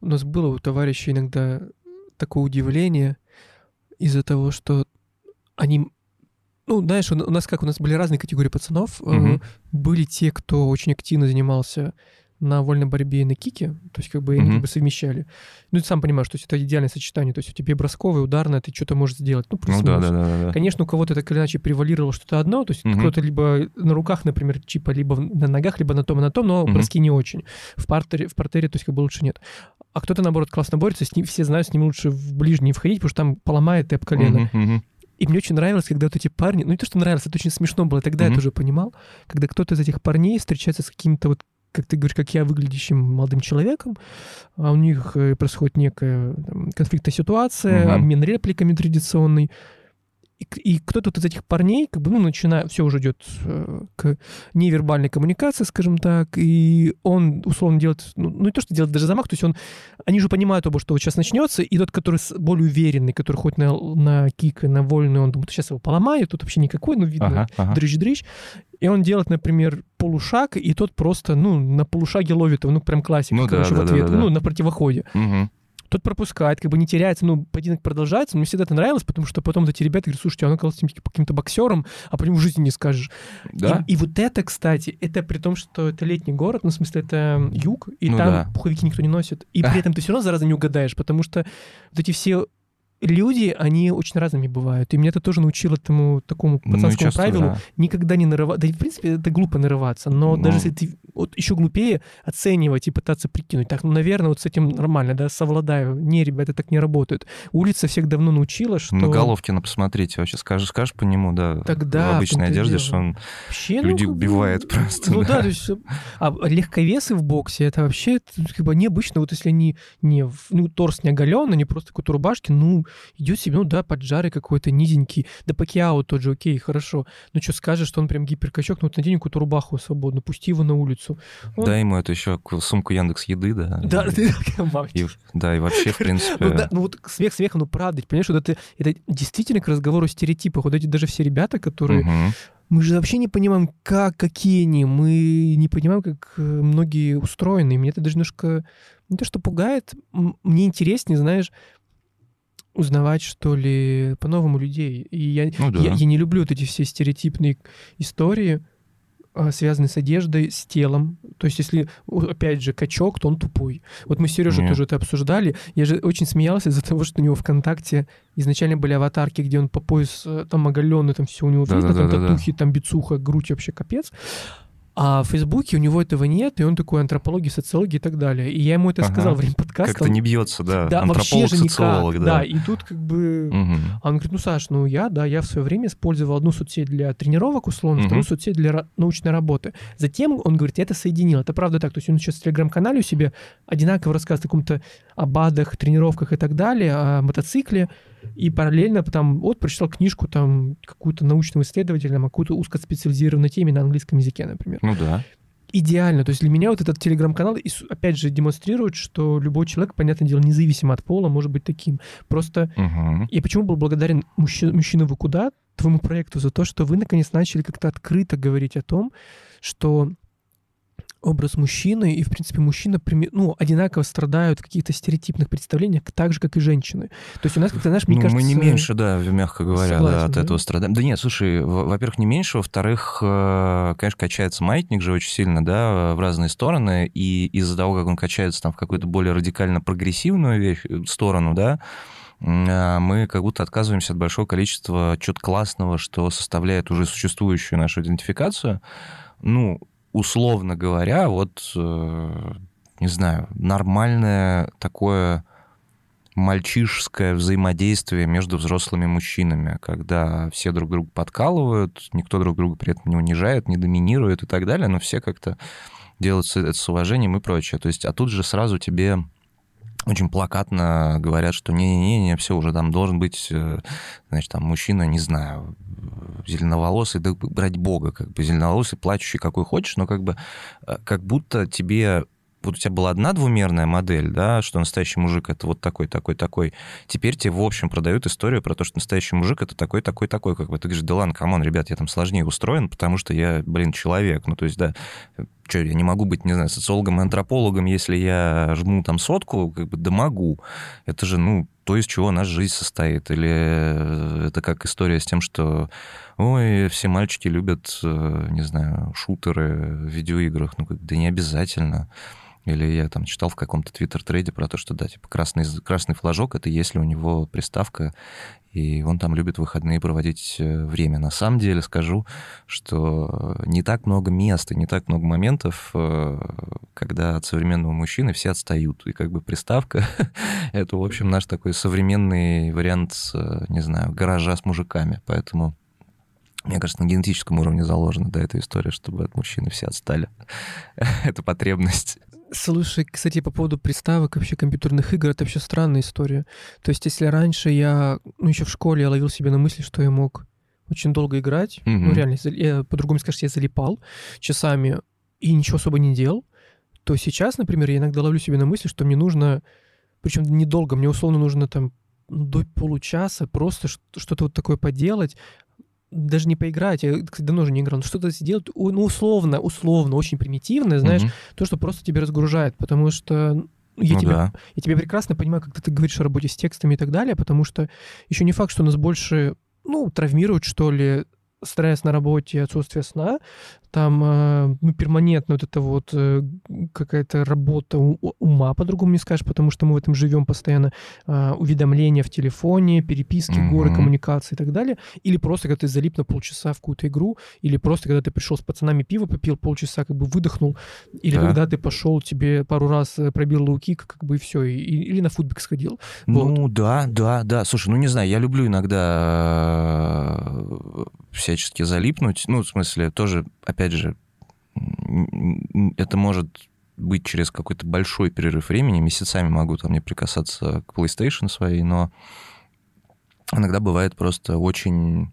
у нас было у товарища иногда такое удивление из-за того, что они ну, знаешь, у нас как, у нас были разные категории пацанов. Угу. Были те, кто очень активно занимался на вольной борьбе и на кике, то есть как бы они как бы совмещали. Ну, ты сам понимаешь, то есть это идеальное сочетание, то есть у тебя бросковое, ударное, ты что-то можешь сделать. Ну, ну да, да, да, да. Конечно, у кого-то так или иначе превалировало что-то одно, то есть угу. кто-то либо на руках, например, чипа, либо на ногах, либо на том и на том, но угу. броски не очень. В партере, в партере, то есть как бы лучше нет. А кто-то, наоборот, классно борется, с ним, все знают, с ним лучше в ближний входить, потому что там поломает и об колено. Угу. И мне очень нравилось, когда вот эти парни, ну не то, что нравилось, это очень смешно было, тогда mm-hmm. я тоже понимал, когда кто-то из этих парней встречается с каким-то вот как ты говоришь, как я, выглядящим молодым человеком, а у них э, происходит некая там, конфликтная ситуация, угу. обмен репликами традиционный, и, и кто-то вот из этих парней, как бы, ну, начинает, все уже идет э, к невербальной коммуникации, скажем так, и он, условно, делает, ну, ну, не то, что делает даже замах, то есть он, они же понимают оба, что вот сейчас начнется, и тот, который более уверенный, который хоть на, на кик, на вольный, он думает, сейчас его поломает, тут вообще никакой, ну, видно, ага, ага. дрыщ-дрыщ, и он делает, например, полушаг, и тот просто, ну, на полушаге ловит его, ну, прям классика, ну, короче, да, в ответ, да, да, да. ну, на противоходе. Угу тот пропускает, как бы не теряется, ну, поединок продолжается, мне всегда это нравилось, потому что потом эти ребята говорят, слушайте, он оказался каким-то боксером, а по нему в жизни не скажешь. Да? И, и вот это, кстати, это при том, что это летний город, ну, в смысле, это юг, и ну, там да. пуховики никто не носит, и при этом ты все равно зараза не угадаешь, потому что вот эти все люди, они очень разными бывают. И меня это тоже научило этому такому ну, пацанскому ну, правилу да. никогда не нарываться. Да, в принципе, это глупо нарываться, но ну. даже если ты вот еще глупее оценивать и пытаться прикинуть, так, ну, наверное, вот с этим нормально, да, совладаю. Не, ребята, так не работают. Улица всех давно научила, что... Ну, Головкина посмотрите, вообще скажешь, скажешь по нему, да, Тогда, в обычной одежде, что он вообще, людей ну, убивает просто. Ну да, да то есть... А легковесы в боксе, это вообще как бы необычно, вот если они не, ну, торс не оголен, они просто какой-то рубашки, ну, идет себе, ну да, поджарый какой-то, низенький. Да Пакиао тот же, окей, хорошо. Ну что, скажешь, что он прям гиперкачок, ну вот надень какую-то рубаху свободно, пусти его на улицу. Он... Да, ему это еще сумку Яндекс Еды, да. Да, и, да, и вообще, в принципе... Ну, да, ну вот смех смехом, ну правда, понимаешь, вот это, это действительно к разговору о стереотипах. Вот эти даже все ребята, которые... Угу. Мы же вообще не понимаем, как, какие они. Мы не понимаем, как э, многие устроены. И меня это даже немножко не то, что пугает, мне интереснее, знаешь, узнавать, что ли, по-новому людей. И я, ну, да. я, я не люблю вот эти все стереотипные истории, а, связанные с одеждой, с телом. То есть, если, опять же, качок, то он тупой. Вот мы с Сережей тоже это обсуждали. Я же очень смеялся из-за того, что у него ВКонтакте изначально были аватарки, где он по пояс э, там оголенный, там все у него видно, да, там да, татухи, да. там бицуха, грудь вообще капец. А в Фейсбуке у него этого нет, и он такой антропология, социология и так далее. И я ему это ага. сказал во время подкаста. Как-то не бьется, да. Да, вообще же никак. Да. да, и тут как бы... Угу. Он говорит, ну, Саш, ну я, да, я в свое время использовал одну соцсеть для тренировок, условно, угу. вторую соцсеть для научной работы. Затем он говорит, я это соединил. Это правда так. То есть он сейчас в телеграм-канале у себя одинаково рассказывает о каком-то об тренировках и так далее, о мотоцикле и параллельно там вот прочитал книжку там какую-то научного исследователя, какую-то узкоспециализированную теме на английском языке, например. Ну да. идеально. То есть для меня вот этот телеграм-канал, опять же, демонстрирует, что любой человек, понятное дело, независимо от пола, может быть таким. Просто угу. я почему был благодарен мужчина, мужчина вы куда твоему проекту за то, что вы наконец начали как-то открыто говорить о том, что образ мужчины, и, в принципе, мужчина ну, одинаково страдают в каких-то стереотипных представлениях, так же, как и женщины. То есть у нас как-то, знаешь, мне ну, кажется... Мы не меньше, да, мягко говоря, согласен, да, от да? этого страдаем. Да нет, слушай, во-первых, не меньше, во-вторых, э, конечно, качается маятник же очень сильно, да, в разные стороны, и из-за того, как он качается там в какую-то более радикально прогрессивную вещь, э, сторону, да, а, мы как будто отказываемся от большого количества чего-то классного, что составляет уже существующую нашу идентификацию. Ну, условно говоря, вот, э, не знаю, нормальное такое мальчишеское взаимодействие между взрослыми мужчинами, когда все друг друга подкалывают, никто друг друга при этом не унижает, не доминирует и так далее, но все как-то делают это с уважением и прочее. То есть, а тут же сразу тебе очень плакатно говорят, что не-не-не, все уже там должен быть, э, значит, там мужчина, не знаю, зеленоволосый, да ради бога, как бы зеленоволосый, плачущий, какой хочешь, но как бы э, как будто тебе вот у тебя была одна двумерная модель, да, что настоящий мужик это вот такой, такой, такой. Теперь тебе, в общем, продают историю про то, что настоящий мужик это такой, такой, такой. Как бы ты говоришь, да ладно, come on, ребят, я там сложнее устроен, потому что я, блин, человек. Ну, то есть, да, что, я не могу быть, не знаю, социологом и антропологом, если я жму там сотку, как бы, да могу. Это же, ну, то, из чего наша жизнь состоит. Или э, это как история с тем, что, ой, все мальчики любят, э, не знаю, шутеры в видеоиграх. Ну, как, да не обязательно. Или я там читал в каком-то твиттер-трейде про то, что, да, типа красный, красный флажок — это если у него приставка, и он там любит выходные проводить э, время. На самом деле скажу, что не так много мест и не так много моментов, э, когда от современного мужчины все отстают. И как бы приставка — это, в общем, наш такой современный вариант, э, не знаю, гаража с мужиками. Поэтому мне кажется, на генетическом уровне заложена да, эта история, чтобы от мужчины все отстали. это потребность. Слушай, кстати, по поводу приставок вообще компьютерных игр, это вообще странная история. То есть, если раньше я, ну, еще в школе я ловил себя на мысли, что я мог очень долго играть, mm-hmm. ну, реально, я, по-другому скажешь, я залипал часами и ничего особо не делал, то сейчас, например, я иногда ловлю себя на мысли, что мне нужно, причем недолго, мне условно нужно там до получаса просто что-то вот такое поделать, даже не поиграть, я, кстати, давно уже не играл, но что-то сделать, ну, условно, условно, очень примитивное, знаешь, mm-hmm. то, что просто тебя разгружает, потому что ну, я, ну, тебя, да. я тебя прекрасно понимаю, когда ты говоришь о работе с текстами и так далее, потому что еще не факт, что нас больше, ну, травмируют, что ли, стресс на работе, отсутствие сна, там э, ну, перманентно вот это вот э, какая-то работа ума, по-другому не скажешь, потому что мы в этом живем постоянно, э, уведомления в телефоне, переписки, mm-hmm. горы коммуникации и так далее, или просто когда ты залип на полчаса в какую-то игру, или просто когда ты пришел с пацанами пиво попил, полчаса как бы выдохнул, или да. когда ты пошел, тебе пару раз пробил луки, как бы и все, и, или на футбик сходил. Ну вот. да, да, да. Слушай, ну не знаю, я люблю иногда всячески залипнуть, ну в смысле тоже, опять же, это может быть через какой-то большой перерыв времени, месяцами могу там не прикасаться к PlayStation своей, но иногда бывает просто очень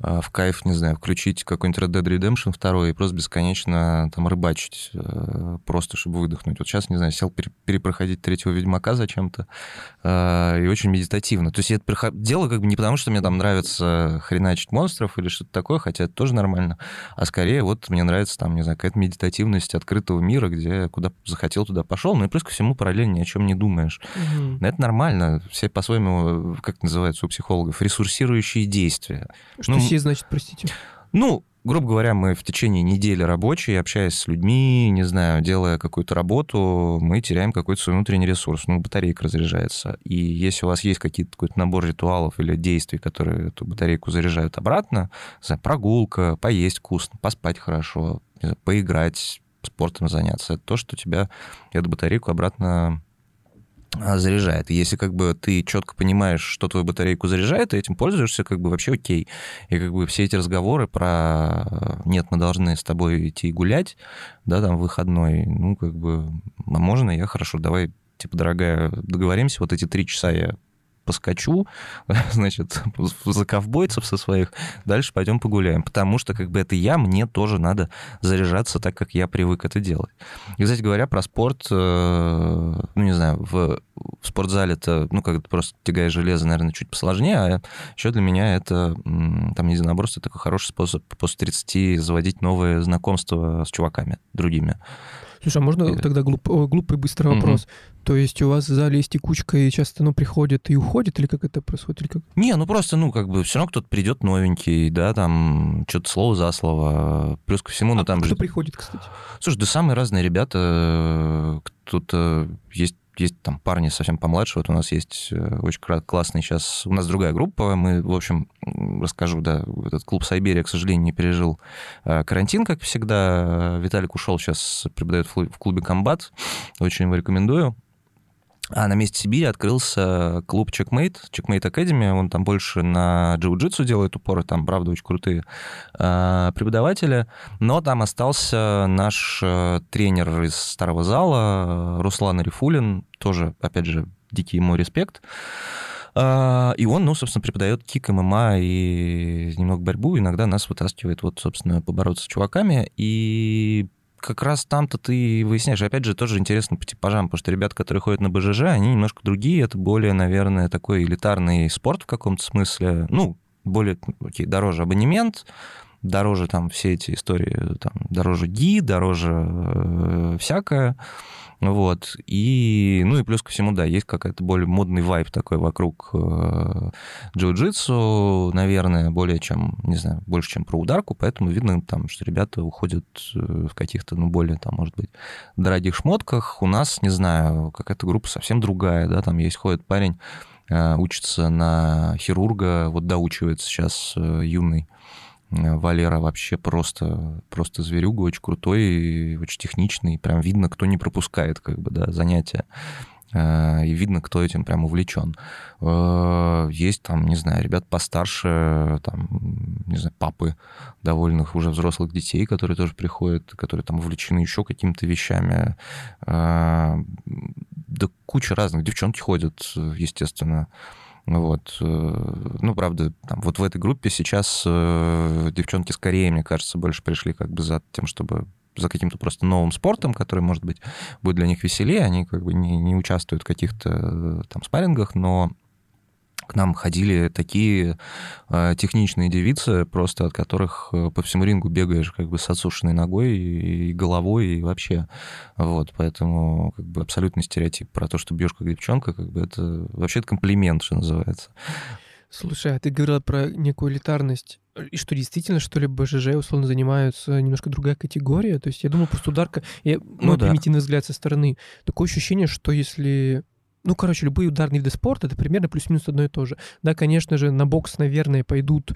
в кайф, не знаю, включить какой-нибудь Red Dead Redemption 2 и просто бесконечно там рыбачить, э, просто чтобы выдохнуть. Вот сейчас, не знаю, сел перепроходить третьего Ведьмака зачем-то, э, и очень медитативно. То есть я это делаю как бы не потому, что мне там нравится хреначить монстров или что-то такое, хотя это тоже нормально, а скорее вот мне нравится там, не знаю, какая-то медитативность открытого мира, где куда захотел, туда пошел, ну и плюс ко всему параллельно ни о чем не думаешь. Угу. Это нормально. Все по-своему, как называется у психологов, ресурсирующие действия. Что ну, России, значит, простите? Ну, грубо говоря, мы в течение недели рабочей, общаясь с людьми, не знаю, делая какую-то работу, мы теряем какой-то свой внутренний ресурс, ну, батарейка разряжается. И если у вас есть какие-то какой-то набор ритуалов или действий, которые эту батарейку заряжают обратно, знаю, прогулка, поесть вкусно, поспать хорошо, знаю, поиграть, спортом заняться, это то, что тебя эту батарейку обратно заряжает. И если как бы ты четко понимаешь, что твою батарейку заряжает, и этим пользуешься, как бы вообще окей. И как бы все эти разговоры про нет, мы должны с тобой идти гулять, да, там выходной, ну как бы, а можно я хорошо, давай, типа, дорогая, договоримся, вот эти три часа я поскочу, значит, за ковбойцев со своих, дальше пойдем погуляем. Потому что, как бы, это я, мне тоже надо заряжаться так, как я привык это делать. И, кстати говоря, про спорт, э, ну, не знаю, в, в спортзале это, ну, как просто тягаешь железо, наверное, чуть посложнее, а еще для меня это, там, единоборство такой хороший способ после 30 заводить новые знакомства с чуваками другими. Слушай, а можно тогда глуп, глупый быстрый вопрос? Mm-hmm. То есть у вас в зале есть текучка, и часто ну, приходит и уходит, или как это происходит? Или как? Не, ну просто, ну, как бы все равно кто-то придет новенький, да, там что-то слово за слово. Плюс ко всему, ну а там кто же... приходит, кстати? Слушай, да самые разные ребята. Кто-то есть есть там парни совсем помладше. Вот у нас есть э, очень классный сейчас... У нас другая группа. Мы, в общем, расскажу, да, этот клуб Сайберия, к сожалению, не пережил э, карантин, как всегда. Виталик ушел, сейчас преподает в клубе «Комбат». Очень его рекомендую. А на месте Сибири открылся клуб Checkmate, Checkmate Academy. Он там больше на джиу-джитсу делает упоры, там, правда, очень крутые э, преподаватели. Но там остался наш э, тренер из старого зала, Руслан Арифулин, тоже, опять же, дикий ему респект. А, и он, ну, собственно, преподает кик, ММА и немного борьбу. Иногда нас вытаскивает, вот, собственно, побороться с чуваками. И как раз там-то ты выясняешь. Опять же, тоже интересно по типажам, потому что ребята, которые ходят на БЖЖ, они немножко другие. Это более, наверное, такой элитарный спорт в каком-то смысле. Ну, более, окей, дороже абонемент, дороже там все эти истории, там, дороже ги, дороже э, всякое. Вот. И, ну и плюс ко всему, да, есть какая-то более модный вайп такой вокруг э, джиу-джитсу, наверное, более чем, не знаю, больше, чем про ударку, поэтому видно там, что ребята уходят э, в каких-то, ну, более там, может быть, дорогих шмотках. У нас, не знаю, какая-то группа совсем другая, да, там есть, ходит парень, э, учится на хирурга, вот доучивается сейчас юный Э, Валера вообще просто, просто зверюга, очень крутой, очень техничный. Прям видно, кто не пропускает как бы, да, занятия. Э, и видно, кто этим прям увлечен. Э, есть там, не знаю, ребят постарше, там, не знаю, папы довольных уже взрослых детей, которые тоже приходят, которые там увлечены еще какими-то вещами. Да куча разных. Девчонки ходят, естественно. Вот. Э, ну, правда, там, вот в этой группе сейчас э, девчонки скорее, мне кажется, больше пришли как бы за тем, чтобы за каким-то просто новым спортом, который, может быть, будет для них веселее. Они как бы не, не участвуют в каких-то э, там спаррингах, но к нам ходили такие э, техничные девицы, просто от которых э, по всему рингу бегаешь как бы с отсушенной ногой и, и головой, и вообще. Вот, поэтому как бы абсолютный стереотип про то, что бьешь как девчонка, как бы это вообще это комплимент, что называется. Слушай, а ты говорила про некую элитарность. И что действительно, что ли, БЖЖ условно занимаются немножко другая категория? То есть я думаю, просто ударка, я, ну, мой да. примитивный взгляд со стороны, такое ощущение, что если ну, короче, любые ударные виды спорта, это примерно плюс-минус одно и то же. Да, конечно же, на бокс, наверное, пойдут,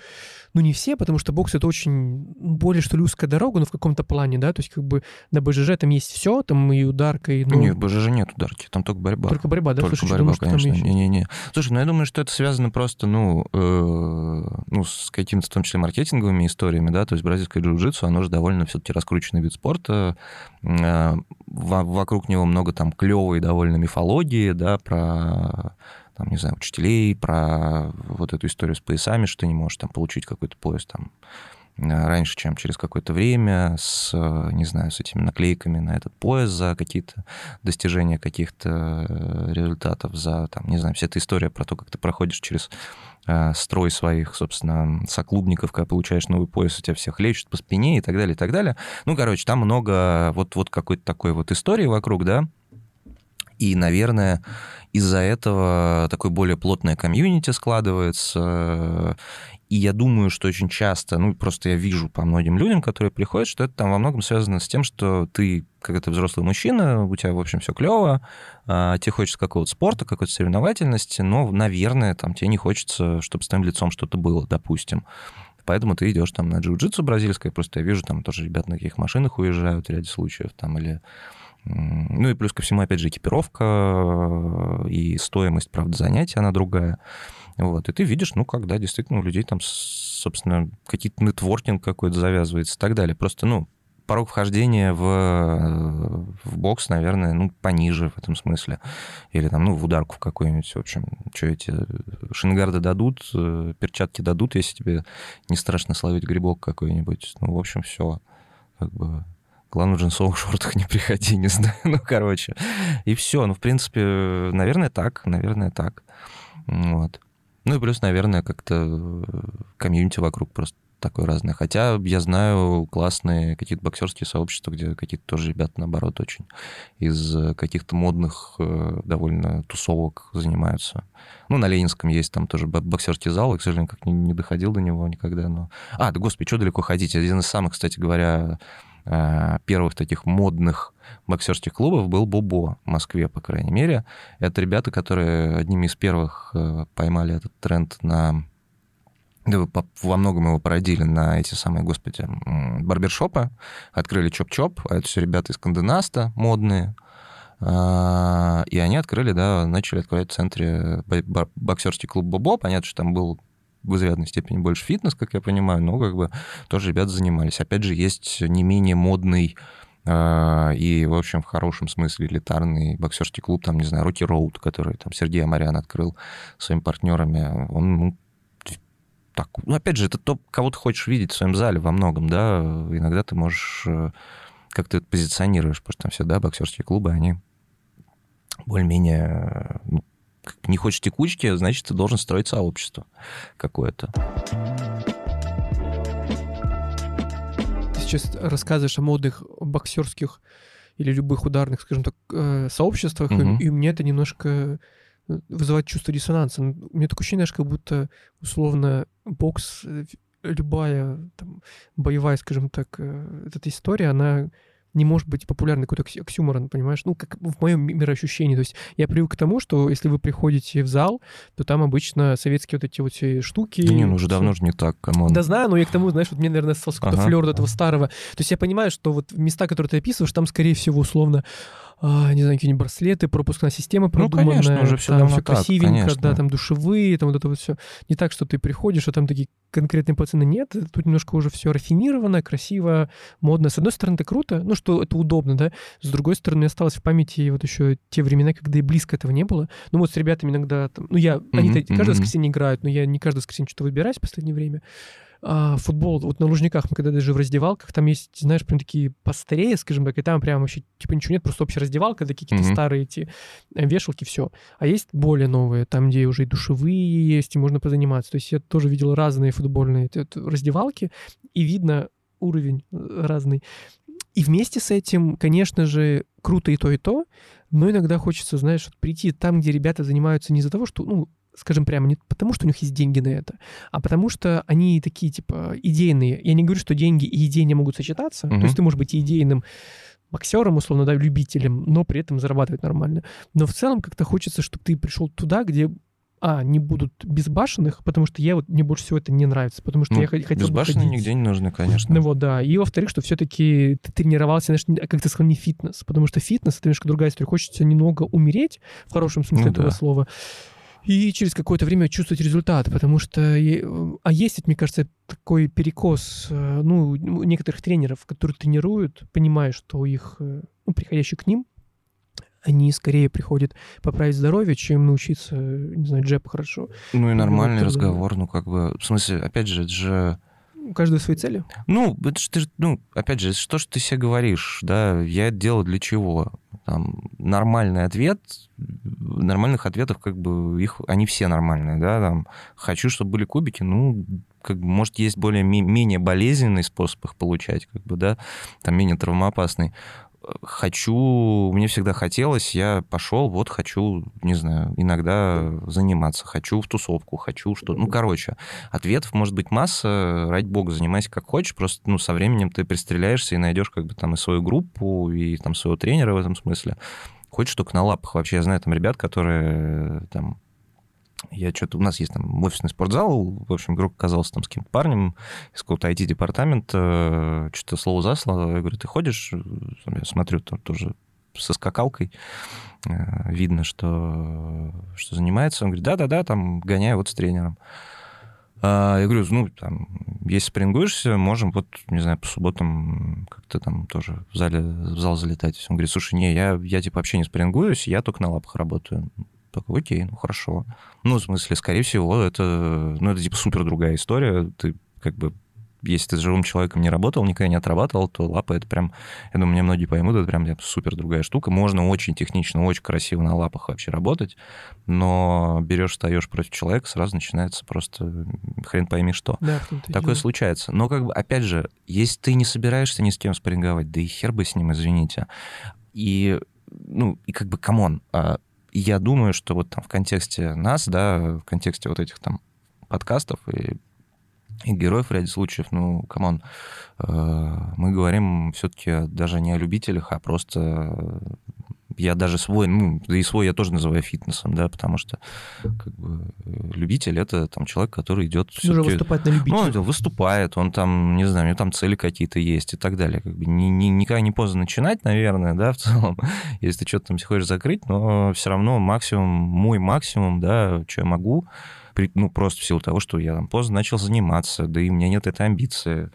ну, не все, потому что бокс — это очень более, что ли, узкая дорога, но в каком-то плане, да, то есть как бы на БЖЖ там есть все, там и ударка, и... Ну... Нет, в БЖЖ нет ударки, там только борьба. Только борьба, да? Только Слушай, борьба, думаю, конечно. Не-не-не. Слушай, ну, я думаю, что это связано просто, ну, э, ну, с какими-то, в том числе, маркетинговыми историями, да, то есть бразильское джиу-джитсу, оно же довольно все-таки раскрученный вид спорта, э, вокруг него много там клевой довольно мифологии, да, про там, не знаю, учителей, про вот эту историю с поясами, что ты не можешь там получить какой-то пояс там раньше, чем через какое-то время, с, не знаю, с этими наклейками на этот пояс за какие-то достижения каких-то результатов, за, там, не знаю, вся эта история про то, как ты проходишь через э, строй своих, собственно, соклубников, когда получаешь новый пояс, у тебя всех лечат по спине и так далее, и так далее. Ну, короче, там много вот, вот какой-то такой вот истории вокруг, да, и, наверное, из-за этого такой более плотное комьюнити складывается. И я думаю, что очень часто, ну, просто я вижу по многим людям, которые приходят, что это там во многом связано с тем, что ты, как это взрослый мужчина, у тебя, в общем, все клево, а, тебе хочется какого-то спорта, какой-то соревновательности, но, наверное, там тебе не хочется, чтобы с твоим лицом что-то было, допустим. Поэтому ты идешь там на джиу-джитсу бразильское, просто я вижу, там тоже ребята на каких машинах уезжают в ряде случаев, там, или ну и плюс ко всему, опять же, экипировка э, и стоимость, правда, занятия, она другая. Вот, и ты видишь, ну, когда действительно у людей там, собственно, какие-то нетворкинг какой-то завязывается и так далее. Просто, ну, порог вхождения в, в бокс, наверное, ну, пониже в этом смысле. Или там, ну, в ударку в какую-нибудь, в общем. Что эти шингарды дадут, э, перчатки дадут, если тебе не страшно словить грибок какой-нибудь. Ну, в общем, все. Как бы В джинсовых шортах не приходи, не знаю. Ну, короче. И все. Ну, в принципе, наверное, так. Наверное, так. Вот. Ну и плюс, наверное, как-то комьюнити вокруг просто такое разное. Хотя я знаю классные какие-то боксерские сообщества, где какие-то тоже ребята, наоборот, очень из каких-то модных э, довольно тусовок занимаются. Ну, на Ленинском есть там тоже боксерский зал, я, к сожалению, как не, доходил до него никогда. Но... А, да господи, что далеко ходить? Один из самых, кстати говоря, Э, первых таких модных боксерских клубов был Бобо в Москве, по крайней мере. Это ребята, которые одними из первых э, поймали этот тренд на во многом его породили на эти самые, господи, барбершопы, открыли Чоп-Чоп, а это все ребята из Канденаста модные, э, и они открыли, да, начали открывать в центре боксерский клуб Бобо. Понятно, что там был в изрядной степени больше фитнес, как я понимаю, но как бы тоже ребята занимались. Опять же, есть не менее модный а, и, в общем, в хорошем смысле элитарный боксерский клуб, там, не знаю, Рокки Роуд, который там Сергей Амарян открыл своими партнерами, он, ну, так, ну, опять же, это то, кого ты хочешь видеть в своем зале во многом, да, иногда ты можешь, э, как ты это позиционируешь, потому что там все, да, боксерские клубы, они более-менее ну, не хочешь текучки, значит, ты должен строить сообщество какое-то. сейчас рассказываешь о модных боксерских или любых ударных, скажем так, э, сообществах, угу. и, и мне это немножко э, вызывает чувство диссонанса. У меня такое ощущение, как будто условно бокс, э, любая там, боевая, скажем так, эта история, она не может быть популярный какой-то оксюморон, понимаешь? Ну, как в моем мироощущении. То есть я привык к тому, что если вы приходите в зал, то там обычно советские вот эти вот все штуки. Да не, ну уже давно же не так, come on. Да знаю, но я к тому, знаешь, вот мне, наверное, остался какой-то ага. флер этого старого. То есть я понимаю, что вот места, которые ты описываешь, там, скорее всего, условно, а, не знаю, какие-нибудь браслеты, пропускная система продуманная. Ну, конечно, уже все там все красивенько, конечно. да, там душевые, там вот это вот все. Не так, что ты приходишь, а там такие конкретные пацаны нет. Тут немножко уже все рафинировано, красиво, модно. С одной стороны, это круто, ну, что это удобно, да. С другой стороны, осталось в памяти вот еще те времена, когда и близко этого не было. Ну, вот с ребятами иногда, там, ну, я, mm-hmm, они mm-hmm. каждое воскресенье играют, но я не каждое воскресенье что-то выбираюсь в последнее время а, футбол, вот на Лужниках мы когда даже в раздевалках, там есть, знаешь, прям такие постерее, скажем так, и там прям вообще типа ничего нет, просто общая раздевалка, такие какие-то mm-hmm. старые эти э, вешалки, все. А есть более новые, там, где уже и душевые есть, и можно позаниматься. То есть я тоже видел разные футбольные раздевалки, и видно уровень э, разный. И вместе с этим, конечно же, круто и то, и то, но иногда хочется, знаешь, прийти там, где ребята занимаются не из-за того, что, ну, скажем прямо, не потому, что у них есть деньги на это, а потому что они такие, типа, идейные. Я не говорю, что деньги и идеи не могут сочетаться. Угу. То есть ты можешь быть идейным боксером, условно, да, любителем, но при этом зарабатывать нормально. Но в целом как-то хочется, чтобы ты пришел туда, где а, не будут безбашенных, потому что я вот, мне больше всего это не нравится, потому что ну, я хотел Безбашенные нигде не нужны, конечно. Ну вот, да. И во-вторых, что все-таки ты тренировался, знаешь, как ты сказал, не фитнес, потому что фитнес — это немножко другая история. Хочется немного умереть, в хорошем смысле ну, этого да. слова, и через какое-то время чувствовать результат, потому что... А есть, мне кажется, такой перекос, э, ну, некоторых тренеров, которые тренируют, понимая, что у их, э, ну, приходящий к ним, они скорее приходят поправить здоровье, чем научиться, не знаю, джеб хорошо. Ну и нормальный вот, разговор, ну как бы, в смысле, опять же, это же у каждого свои цели? Ну, это ж ты, ну, опять же, что, что ты себе говоришь, да, я это делаю для чего? Там, нормальный ответ, нормальных ответов, как бы, их, они все нормальные, да, там, хочу, чтобы были кубики, ну, как бы, может, есть более менее болезненный способ их получать, как бы, да, там, менее травмоопасный хочу, мне всегда хотелось, я пошел, вот хочу, не знаю, иногда заниматься, хочу в тусовку, хочу что Ну, короче, ответов может быть масса, ради бога, занимайся как хочешь, просто, ну, со временем ты пристреляешься и найдешь как бы там и свою группу, и там своего тренера в этом смысле. Хочешь только на лапах. Вообще, я знаю там ребят, которые там я что-то... У нас есть там офисный спортзал, в общем, вдруг оказался там с каким-то парнем из какого-то IT-департамента, что-то слово за слово. Я говорю, ты ходишь? Я смотрю, там тоже со скакалкой. Э, видно, что, что занимается. Он говорит, да-да-да, там гоняю вот с тренером. А, я говорю, ну, там, если спрингуешься, можем вот, не знаю, по субботам как-то там тоже в зале, в зал залетать. Он говорит, слушай, не, я, я типа вообще не спрингуюсь, я только на лапах работаю. Такой, окей, ну хорошо. Ну, в смысле, скорее всего, это, ну, это типа супер другая история. Ты как бы если ты с живым человеком не работал, никогда не отрабатывал, то лапа это прям, я думаю, мне многие поймут, это прям супер другая штука. Можно очень технично, очень красиво на лапах вообще работать, но берешь, встаешь против человека, сразу начинается просто хрен пойми что. Да, Такое случается. Но как бы, опять же, если ты не собираешься ни с кем спарринговать, да и хер бы с ним, извините. И, ну, и как бы, come on, я думаю, что вот там в контексте нас, да, в контексте вот этих там подкастов и и героев в ряде случаев, ну, come on, э, мы говорим все-таки даже не о любителях, а просто я даже свой, ну, да и свой я тоже называю фитнесом, да, потому что как бы, любитель это там человек, который идет... Уже выступает на любителя. Ну, он выступает, он там, не знаю, у него там цели какие-то есть и так далее. Как бы ни, ни, никогда не поздно начинать, наверное, да, в целом, если ты что-то там хочешь закрыть, но все равно максимум, мой максимум, да, что я могу, ну, просто в силу того, что я там поздно начал заниматься, да и у меня нет этой амбиции.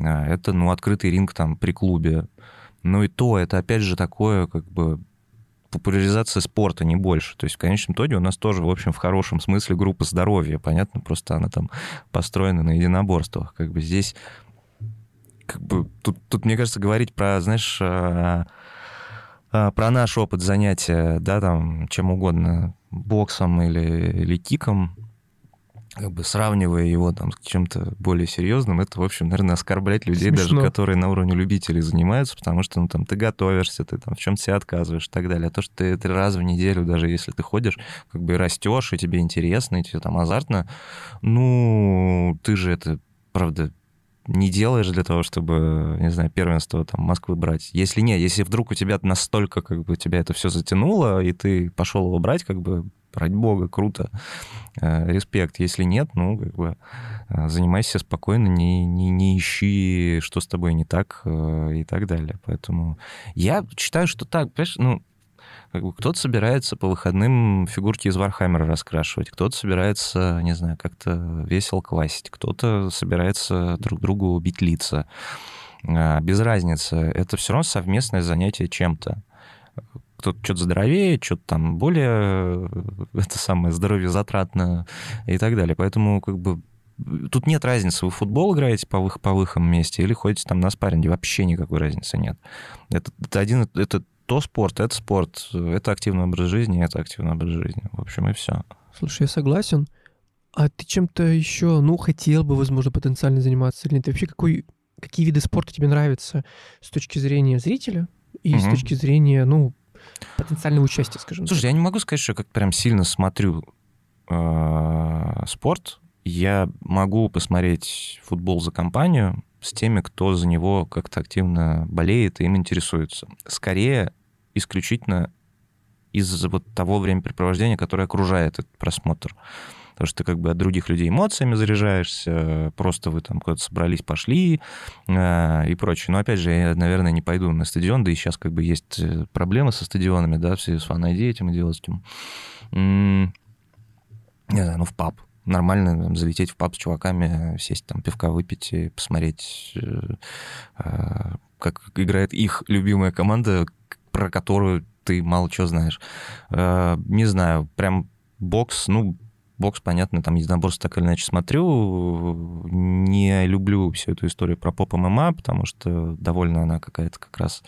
А, это, ну, открытый ринг там при клубе. Ну и то, это опять же такое, как бы, популяризация спорта, не больше. То есть в конечном итоге у нас тоже, в общем, в хорошем смысле группа здоровья, понятно, просто она там построена на единоборствах. Как бы здесь, как бы, тут, тут мне кажется, говорить про, знаешь, а, а, про наш опыт занятия, да, там, чем угодно, боксом или, или киком, как бы сравнивая его там с чем-то более серьезным, это, в общем, наверное, оскорблять людей, Смешно. даже которые на уровне любителей занимаются, потому что, ну, там, ты готовишься, ты там в чем-то себе отказываешь и так далее. А то, что ты три раза в неделю, даже если ты ходишь, как бы растешь, и тебе интересно, и тебе там азартно, ну, ты же это, правда, не делаешь для того, чтобы, не знаю, первенство там Москвы брать. Если нет, если вдруг у тебя настолько как бы тебя это все затянуло, и ты пошел его брать, как бы ради бога, круто, э, респект. Если нет, ну, как бы э, занимайся спокойно, не, не, не ищи, что с тобой не так э, и так далее. Поэтому я считаю, что так, понимаешь, ну, как бы кто-то собирается по выходным фигурки из Warhammer'а раскрашивать, кто-то собирается, не знаю, как-то весело квасить, кто-то собирается друг другу бить лица. Без разницы. Это все равно совместное занятие чем-то кто-то что-то здоровее, что-то там более э, это самое здоровье затратно и так далее. Поэтому как бы тут нет разницы, вы в футбол играете по, вых, по выхам месте или ходите там на спарринге, вообще никакой разницы нет. Это, это один, это то спорт, это спорт, это активный образ жизни, это активный образ жизни. В общем, и все. Слушай, я согласен. А ты чем-то еще, ну, хотел бы, возможно, потенциально заниматься или нет? вообще какой, какие виды спорта тебе нравятся с точки зрения зрителя и угу. с точки зрения, ну, потенциального участия, скажем Слушай, так. я не могу сказать, что я как прям сильно смотрю э, спорт. Я могу посмотреть футбол за компанию с теми, кто за него как-то активно болеет и им интересуется. Скорее, исключительно из-за вот того времяпрепровождения, которое окружает этот просмотр потому что ты как бы от других людей эмоциями заряжаешься, просто вы там куда-то собрались, пошли э, и прочее. Но опять же, я, наверное, не пойду на стадион, да и сейчас как бы есть э, проблемы со стадионами, да, в связи с фан этим и делать этим. Не знаю, ну в паб, нормально там, залететь в паб с чуваками, сесть там, пивка выпить и посмотреть, э, как играет их любимая команда, про которую ты мало чего знаешь. Не знаю, прям бокс, ну, бокс, понятно, там единоборство так или иначе смотрю. Не люблю всю эту историю про поп ММА, потому что довольно она какая-то как раз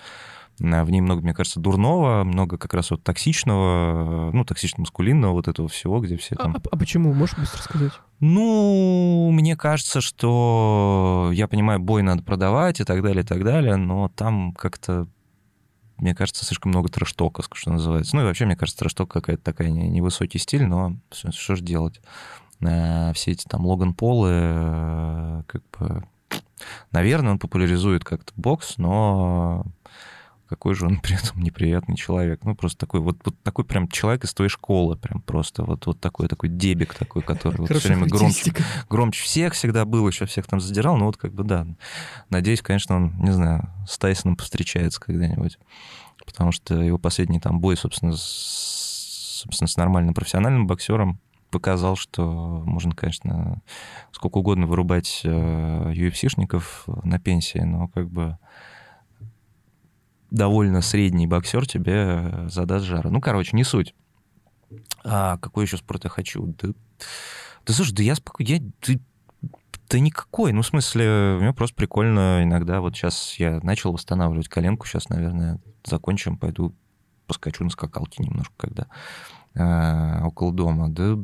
э, в ней много, мне кажется, дурного, много как раз вот токсичного, ну, токсично-маскулинного вот этого всего, где все там... А, а почему? Можешь быстро сказать? Ну, мне кажется, что я понимаю, бой надо продавать и так далее, и так далее, но там как-то мне кажется, слишком много трэш-тока, что называется. Ну и вообще, мне кажется, трэш-ток какая-то такая невысокий стиль, но что, что же делать? Э, все эти там Логан Полы, э, как бы... Наверное, он популяризует как-то бокс, но какой же он при этом неприятный человек. Ну, просто такой, вот, вот такой прям человек из твоей школы, прям просто, вот, вот такой, такой дебик такой, который вот все время громче, громче всех всегда был, еще всех там задирал, ну, вот как бы, да. Надеюсь, конечно, он, не знаю, с Тайсоном повстречается когда-нибудь, потому что его последний там бой, собственно, с, собственно, с нормальным профессиональным боксером, показал, что можно, конечно, сколько угодно вырубать UFC-шников на пенсии, но как бы довольно средний боксер тебе задаст жара. Ну, короче, не суть. А какой еще спорт я хочу? Да, да слушай, да я спокойно... Я, да никакой. Ну, в смысле, мне просто прикольно иногда. Вот сейчас я начал восстанавливать коленку. Сейчас, наверное, закончим, пойду поскочу на скакалке немножко, когда э, около дома. Да,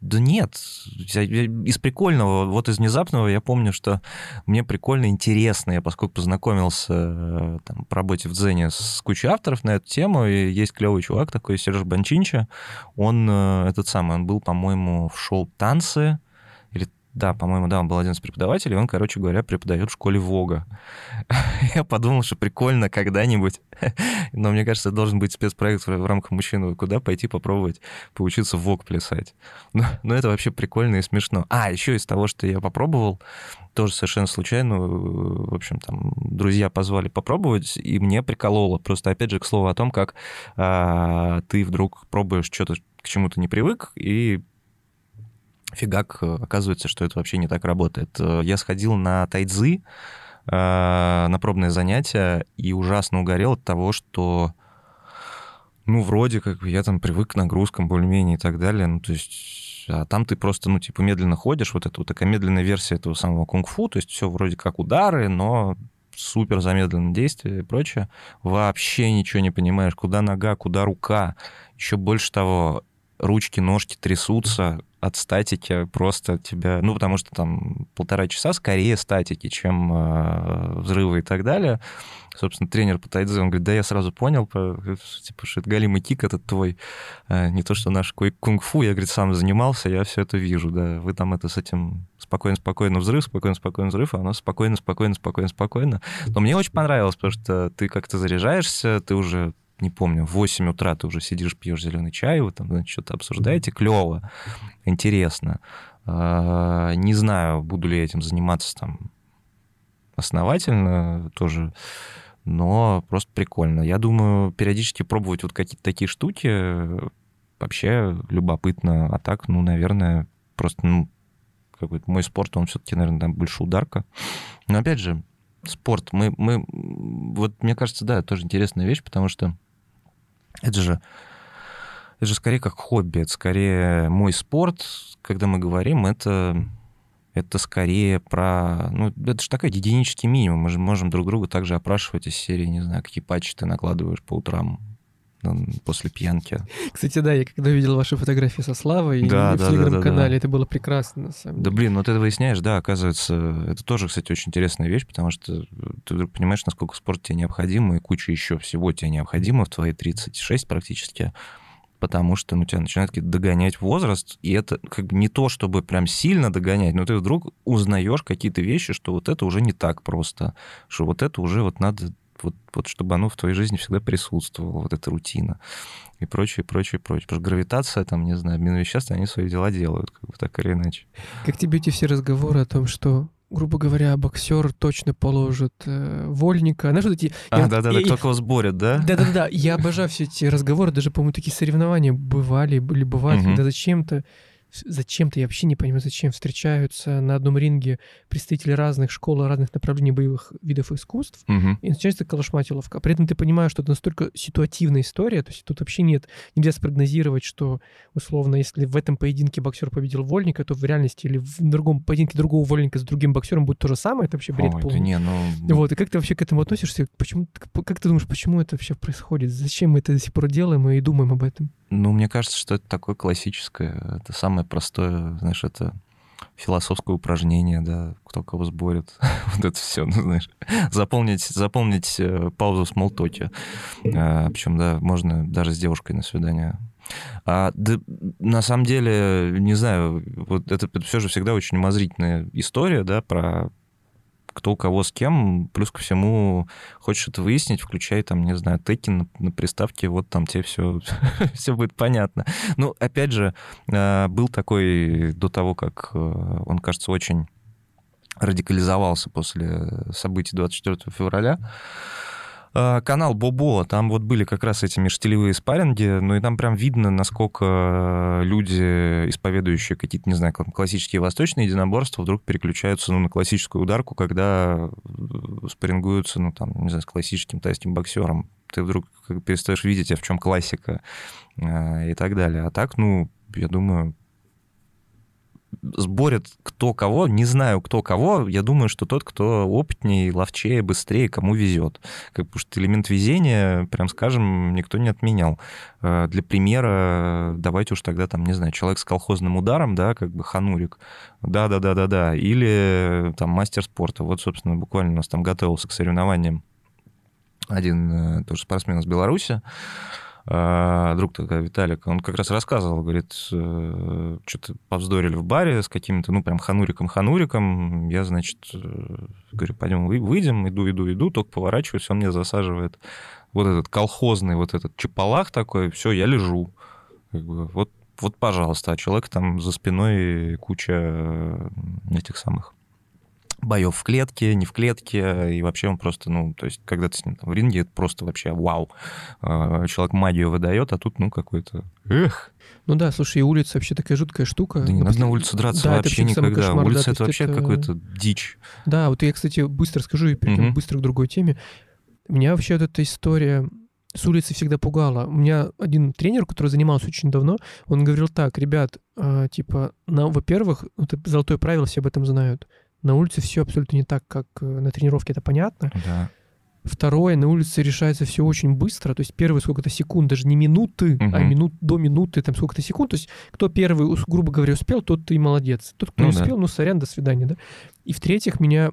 да нет. Из прикольного, вот из внезапного я помню, что мне прикольно, интересно. Я поскольку познакомился э, там, по работе в Дзене с кучей авторов на эту тему, и есть клевый чувак такой, Сереж Банчинча. Он э, этот самый, он был, по-моему, в шоу «Танцы», да, по-моему, да, он был один из преподавателей, он, короче говоря, преподает в школе Вога. Я подумал, что прикольно когда-нибудь, но мне кажется, должен быть спецпроект в рамках мужчины, куда пойти попробовать поучиться Вог плясать. Но, но это вообще прикольно и смешно. А, еще из того, что я попробовал, тоже совершенно случайно, в общем, там, друзья позвали попробовать, и мне прикололо. Просто, опять же, к слову о том, как а, ты вдруг пробуешь что-то, к чему то не привык, и фигак, э, оказывается, что это вообще не так работает. Э, я сходил на тайцзы, э, на пробное занятие, и ужасно угорел от того, что, ну, вроде как я там привык к нагрузкам более-менее и так далее, ну, то есть а там ты просто, ну, типа, медленно ходишь, вот это вот такая медленная версия этого самого кунг-фу, то есть все вроде как удары, но супер замедленное действие и прочее. Вообще ничего не понимаешь, куда нога, куда рука. Еще больше того, ручки, ножки трясутся, от статики просто тебя... Ну, потому что там полтора часа скорее статики, чем э, взрывы и так далее. Собственно, тренер тайдзе, он говорит, да я сразу понял, по, типа, что это галимый кик этот твой, э, не то, что наш кунг-фу, я, говорит, сам занимался, я все это вижу, да. Вы там это с этим спокойно-спокойно взрыв, спокойно-спокойно взрыв, а оно спокойно-спокойно, спокойно-спокойно. Но мне очень понравилось, потому что ты как-то заряжаешься, ты уже не помню, в 8 утра ты уже сидишь, пьешь зеленый чай, вы там значит, что-то обсуждаете, клево, интересно. А, не знаю, буду ли этим заниматься там основательно тоже, но просто прикольно. Я думаю, периодически пробовать вот какие-то такие штуки вообще любопытно. А так, ну, наверное, просто, ну, какой-то мой спорт, он все-таки, наверное, там больше ударка. Но опять же, спорт, мы, мы, вот мне кажется, да, тоже интересная вещь, потому что это же, это же скорее как хобби, это скорее мой спорт, когда мы говорим, это, это скорее про... Ну, это же такой единический минимум. Мы же можем друг друга также опрашивать из серии, не знаю, какие патчи ты накладываешь по утрам после пьянки. Кстати, да, я когда видел ваши фотографии со Славой да, в да, телеграм-канале, да, это было прекрасно, на самом деле. Да, блин, вот это выясняешь, да, оказывается, это тоже, кстати, очень интересная вещь, потому что ты вдруг понимаешь, насколько спорт тебе необходим, и куча еще всего тебе необходимо в твои 36 практически, потому что ну, тебя начинает догонять возраст, и это как бы не то, чтобы прям сильно догонять, но ты вдруг узнаешь какие-то вещи, что вот это уже не так просто, что вот это уже вот надо вот, вот чтобы оно в твоей жизни всегда присутствовало, вот эта рутина и прочее, прочее, прочее. Потому что гравитация, там, не знаю, обмен веществ, они свои дела делают, как бы так или иначе. Как тебе эти все разговоры о том, что грубо говоря, боксер точно положит э, вольника. Знаешь, вот эти... А, да-да-да, кто кого сборит, да? Да-да-да, я обожаю все эти разговоры, даже, по-моему, такие соревнования бывали, или бывают, угу. когда зачем-то зачем-то, я вообще не понимаю, зачем встречаются на одном ринге представители разных школ, разных направлений боевых видов искусств, угу. и начинается калашматиловка. При этом ты понимаешь, что это настолько ситуативная история, то есть тут вообще нет, нельзя спрогнозировать, что, условно, если в этом поединке боксер победил вольника, то в реальности или в другом поединке другого вольника с другим боксером будет то же самое, это вообще бред Ой, полный. Не, ну... Вот, и как ты вообще к этому относишься? Почему, как ты думаешь, почему это вообще происходит? Зачем мы это до сих пор делаем и думаем об этом? Ну, мне кажется, что это такое классическое, это самое простое, знаешь, это философское упражнение, да, кто кого сборит, вот это все, ну, знаешь, заполнить, заполнить э, паузу в смолтоке. А, причем, да, можно даже с девушкой на свидание. А, да, на самом деле, не знаю, вот это, это все же всегда очень умозрительная история, да, про кто у кого с кем, плюс ко всему хочешь это выяснить, включай там, не знаю, теки на, на приставке, вот там тебе все, все будет понятно. Ну, опять же, э, был такой до того, как э, он, кажется, очень радикализовался после событий 24 февраля, канал Бобо, там вот были как раз эти межстилевые спарринги, ну и там прям видно, насколько люди, исповедующие какие-то, не знаю, классические восточные единоборства, вдруг переключаются ну, на классическую ударку, когда э, спаррингуются, ну там, не знаю, с классическим тайским боксером. Ты вдруг перестаешь видеть, а в чем классика э, и так далее. А так, ну, я думаю, сборят кто кого, не знаю кто кого, я думаю, что тот, кто опытнее, ловчее, быстрее, кому везет. Как, потому что элемент везения, прям скажем, никто не отменял. Э, для примера, давайте уж тогда там, не знаю, человек с колхозным ударом, да, как бы ханурик, да-да-да-да-да, или там мастер спорта. Вот, собственно, буквально у нас там готовился к соревнованиям один э, тоже спортсмен из Беларуси, друг такой Виталик, он как раз рассказывал, говорит, э, что-то повздорили в баре с каким-то, ну, прям хануриком-хануриком. Я, значит, э, говорю, пойдем выйдем, иду, иду, иду, только поворачиваюсь, он мне засаживает вот этот колхозный, вот этот чапалах такой, все, я лежу. Вот, вот, пожалуйста, а человек там за спиной куча э, этих самых боев в клетке, не в клетке, и вообще он просто, ну, то есть, когда ты с ним там в ринге, это просто вообще вау. А, человек магию выдает, а тут, ну, какой-то, эх. Ну да, слушай, и улица вообще такая жуткая штука. Да не надо на улице драться да, вообще никогда. Кошмар, улица да, это вообще это... какой-то дичь. Да, вот я, кстати, быстро скажу и перейдем угу. быстро к другой теме. Меня вообще вот эта история с улицы всегда пугала. У меня один тренер, который занимался очень давно, он говорил так, ребят, э, типа, на, во-первых, это золотое правило, все об этом знают. На улице все абсолютно не так, как э, на тренировке, это понятно. Да. Второе, на улице решается все очень быстро, то есть первые сколько-то секунд, даже не минуты, угу. а минут до минуты, там сколько-то секунд. То есть кто первый, грубо говоря, успел, тот ты молодец. Тот, кто ну, не успел, да. ну сорян, до свидания, да. И в-третьих, меня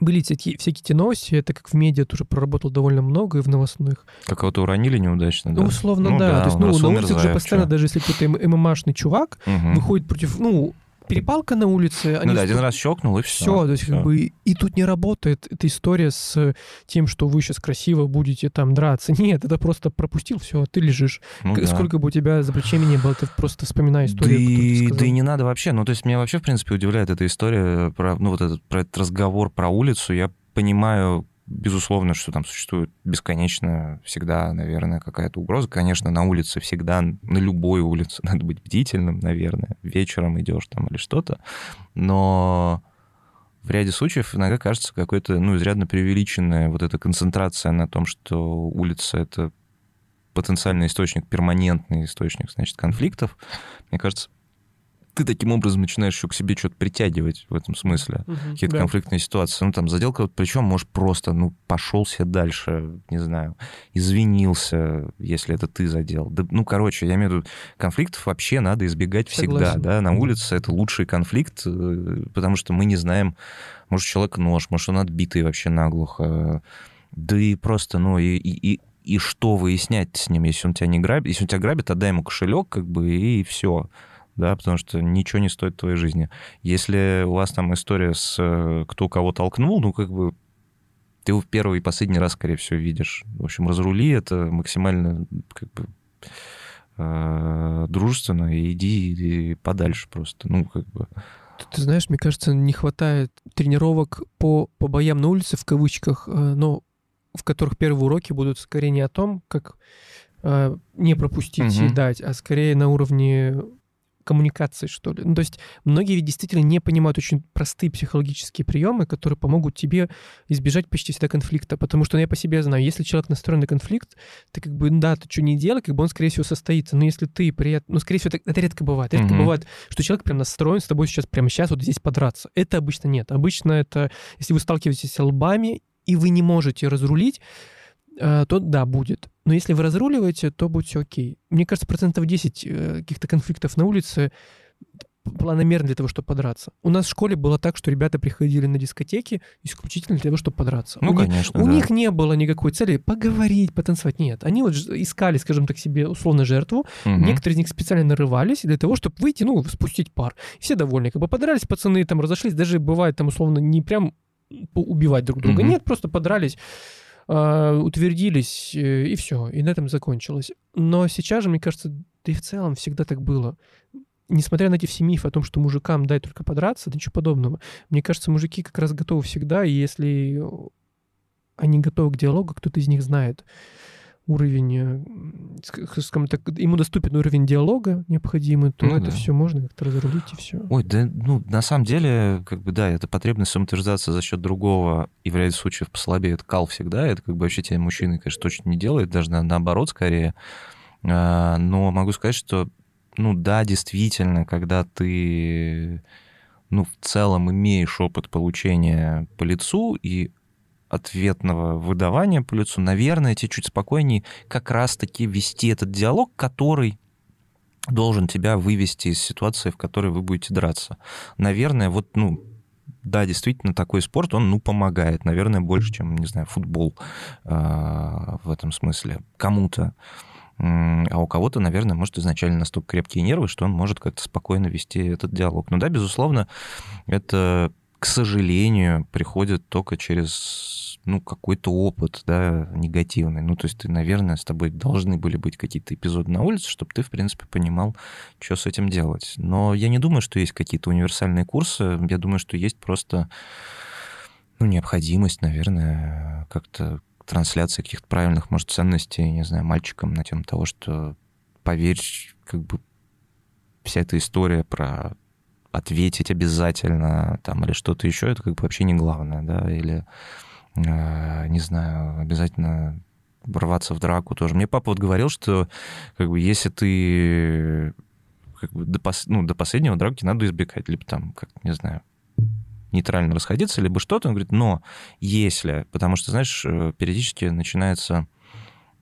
были всякие, всякие эти новости, это как в медиа тоже проработал довольно много и в новостных. Как кого-то уронили неудачно, да? Ну, условно, ну, да. да. То есть, ну, на улице же постоянно, даже если кто-то ММАшный чувак угу. выходит против, ну, перепалка на улице. Ну да, один раз щелкнул, и все. Все, то есть все. как бы и тут не работает эта история с тем, что вы сейчас красиво будете там драться. Нет, это просто пропустил, все, ты лежишь. Ну, Сколько да. бы у тебя за плечами не было, ты просто вспоминай историю. Да и, да и не надо вообще. Ну, то есть меня вообще, в принципе, удивляет эта история про, ну, вот этот, про этот разговор про улицу. Я понимаю, безусловно, что там существует бесконечно всегда, наверное, какая-то угроза. Конечно, на улице всегда, на любой улице надо быть бдительным, наверное. Вечером идешь там или что-то. Но в ряде случаев иногда кажется какой-то, ну, изрядно преувеличенная вот эта концентрация на том, что улица — это потенциальный источник, перманентный источник, значит, конфликтов. Мне кажется, ты таким образом начинаешь еще к себе что-то притягивать в этом смысле. Угу, Какие-то да. конфликтные ситуации. Ну, там, задел кого-то плечом, может, просто, ну, пошел себе дальше, не знаю, извинился, если это ты задел. Да, ну, короче, я имею в виду, конфликтов вообще надо избегать Согласен. всегда, да, на улице это лучший конфликт, э, потому что мы не знаем, может, человек нож, может, он отбитый вообще наглухо, да и просто, ну, и, и и что выяснять с ним, если он тебя не грабит? Если он тебя грабит, отдай ему кошелек, как бы, и все да, потому что ничего не стоит твоей жизни. Если у вас там история с э, кто кого толкнул, ну, как бы ты в первый и последний раз, скорее всего, видишь. В общем, разрули это максимально как бы э, дружественно и иди подальше просто. Ну, как бы... Ты знаешь, мне кажется, не хватает тренировок по, по боям на улице, в кавычках, э, но в которых первые уроки будут скорее не о том, как э, не пропустить угу. и дать, а скорее на уровне коммуникации, что ли. Ну, то есть многие ведь действительно не понимают очень простые психологические приемы, которые помогут тебе избежать почти всегда конфликта. Потому что ну, я по себе знаю, если человек настроен на конфликт, ты как бы, да, ты что не делай, как бы он, скорее всего, состоится. Но если ты при этом... Ну, скорее всего, это, это редко бывает. Редко mm-hmm. бывает, что человек прям настроен с тобой сейчас, прямо сейчас, вот здесь подраться. Это обычно нет. Обычно это, если вы сталкиваетесь с лбами, и вы не можете разрулить, Э, то да, будет. Но если вы разруливаете, то будет все окей. Мне кажется, процентов 10 э, каких-то конфликтов на улице планомерно для того, чтобы подраться. У нас в школе было так, что ребята приходили на дискотеки исключительно для того, чтобы подраться. Ну, у конечно, них, да. У них не было никакой цели поговорить, потанцевать. Нет, они вот искали, скажем так, себе условно жертву. Угу. Некоторые из них специально нарывались для того, чтобы выйти, ну, спустить пар. Все довольны. Как бы подрались пацаны, там разошлись. Даже бывает там условно не прям убивать друг друга. Угу. Нет, просто подрались утвердились, э, и все, и на этом закончилось. Но сейчас же, мне кажется, да и в целом всегда так было. Несмотря на эти все мифы о том, что мужикам дай только подраться, да ничего подобного. Мне кажется, мужики как раз готовы всегда, и если они готовы к диалогу, кто-то из них знает уровень, э, скажем так, ему доступен уровень диалога необходимый, то ну, это да. все можно как-то разрулить и все. Ой, да, ну, на самом деле, как бы, да, это потребность самоутверждаться за счет другого, и в ряде случаев послабее, кал всегда, это как бы вообще те мужчины, конечно, точно не делает, даже на, наоборот скорее. А, но могу сказать, что, ну, да, действительно, когда ты ну, в целом имеешь опыт получения по лицу и ответного выдавания по лицу, наверное, тебе чуть спокойнее как раз-таки вести этот диалог, который должен тебя вывести из ситуации, в которой вы будете драться. Наверное, вот, ну, да, действительно, такой спорт, он, ну, помогает, наверное, больше, чем, не знаю, футбол э, в этом смысле. Кому-то. А у кого-то, наверное, может изначально настолько крепкие нервы, что он может как-то спокойно вести этот диалог. Но да, безусловно, это, к сожалению, приходит только через ну, какой-то опыт, да, негативный. Ну, то есть ты, наверное, с тобой должны были быть какие-то эпизоды на улице, чтобы ты, в принципе, понимал, что с этим делать. Но я не думаю, что есть какие-то универсальные курсы. Я думаю, что есть просто ну, необходимость, наверное, как-то трансляции каких-то правильных, может, ценностей, не знаю, мальчикам на тему того, что поверь, как бы вся эта история про ответить обязательно там или что-то еще, это как бы вообще не главное, да, или, э, не знаю, обязательно ворваться в драку тоже. Мне папа вот говорил, что как бы если ты как бы до, пос, ну, до последнего драки надо избегать, либо там, как, не знаю, нейтрально расходиться, либо что-то. Он говорит, но если, потому что, знаешь, э, периодически начинается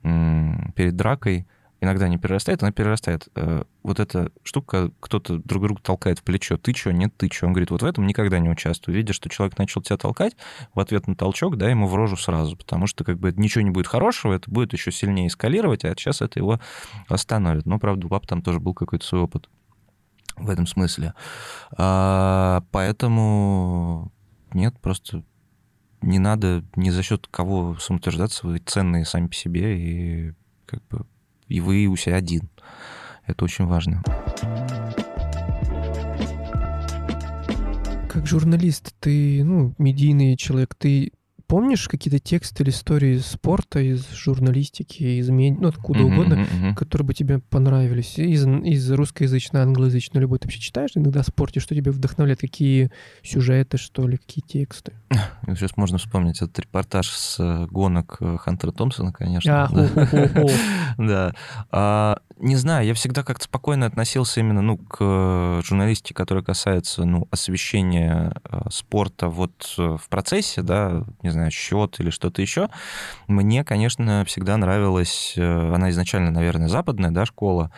перед дракой, иногда не перерастает, она перерастает. Э, вот эта штука, кто-то друг друга толкает в плечо. Ты что, нет, ты что? Он говорит, вот в этом никогда не участвую. Видишь, что человек начал тебя толкать, в ответ на толчок, да, ему в рожу сразу, потому что как бы ничего не будет хорошего, это будет еще сильнее эскалировать, а сейчас это его остановит. Но, правда, у папы там тоже был какой-то свой опыт в этом смысле. А, поэтому нет, просто не надо ни за счет кого самоутверждаться, вы ценные сами по себе, и как бы и вы у себя один. Это очень важно. Как журналист, ты, ну, медийный человек, ты помнишь какие-то тексты или истории из спорта, из журналистики, из медиа, ну, откуда mm-hmm, угодно, mm-hmm. которые бы тебе понравились? Из, из русскоязычной, англоязычной, любой. Ты вообще читаешь иногда в спорте? Что тебя вдохновляет? Какие сюжеты, что ли, какие тексты? Сейчас можно вспомнить этот репортаж с э, гонок э, Хантера Томпсона, конечно. Да. А, не знаю, я всегда как-то спокойно относился именно ну, к э, журналистике, которая касается ну, освещения спорта вот в процессе, да, не знаю, счет или что-то еще. Мне, конечно, всегда нравилась, она изначально, наверное, западная, да, школа,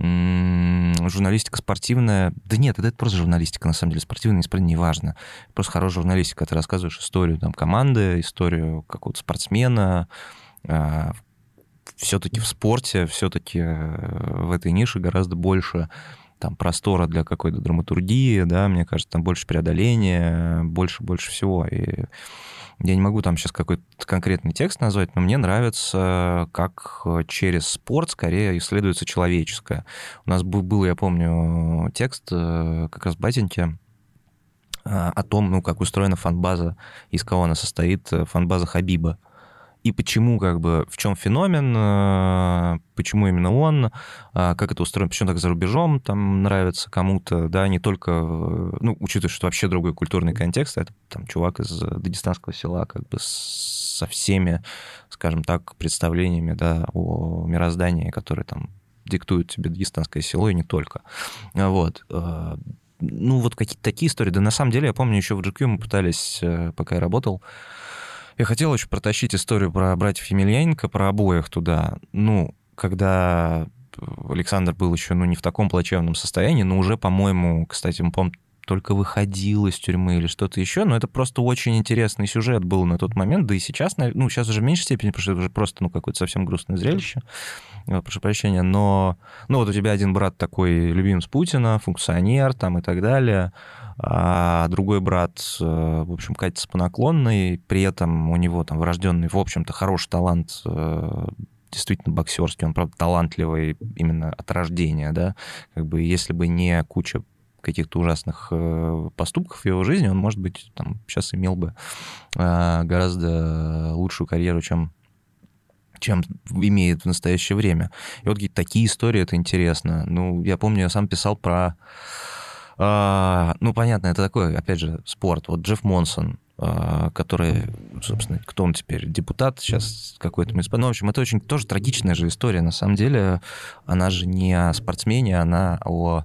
журналистика спортивная. Да нет, это, просто журналистика, на самом деле. Спортивная, не спортивная, неважно. Просто хорошая журналистика. Ты рассказываешь историю там, команды, историю какого-то спортсмена. А, все-таки в спорте, все-таки э, в этой нише гораздо больше там простора для какой-то драматургии, да, мне кажется, там больше преодоления, больше-больше всего. И я не могу там сейчас какой-то конкретный текст назвать, но мне нравится, как через спорт скорее исследуется человеческое. У нас был, я помню, текст э, как раз Батеньки э, о том, ну, как устроена фанбаза, из кого она состоит, э, фанбаза Хабиба и почему, как бы, в чем феномен, э, почему именно он, а, как это устроено, почему так за рубежом там нравится кому-то, да, не только, э, ну, учитывая, что вообще другой культурный контекст, это там чувак из дагестанского села, как бы со всеми, скажем так, представлениями, да, о мироздании, которые там диктуют тебе дагестанское село, и не только. Вот э, ну, вот какие-то такие истории. Да на самом деле, я помню, еще в GQ мы пытались, пока я работал, я хотел очень протащить историю про братьев Емельяненко, про обоих туда. Ну, когда Александр был еще ну, не в таком плачевном состоянии, но уже, по-моему, кстати, мы помним, только выходил из тюрьмы или что-то еще, но это просто очень интересный сюжет был на тот момент, да и сейчас, ну, сейчас уже в меньшей степени, потому что это уже просто, ну, какое-то совсем грустное зрелище, прошу прощения, но, ну, вот у тебя один брат такой любимец Путина, функционер там и так далее, а другой брат, э, в общем, катится по наклонной, при этом у него там врожденный, в общем-то, хороший талант э, действительно боксерский, он, правда, талантливый именно от рождения, да, как бы если бы не куча каких-то ужасных э, поступков в его жизни, он, может быть, там сейчас имел бы гораздо лучшую карьеру, чем чем имеет в настоящее время. И вот такие истории, это интересно. Ну, я помню, я сам писал про... А, ну, понятно, это такой, опять же, спорт. Вот Джефф Монсон, а, который, собственно, кто он теперь, депутат сейчас какой-то муниципальный. Ну, в общем, это очень тоже трагичная же история. На самом деле, она же не о спортсмене, она о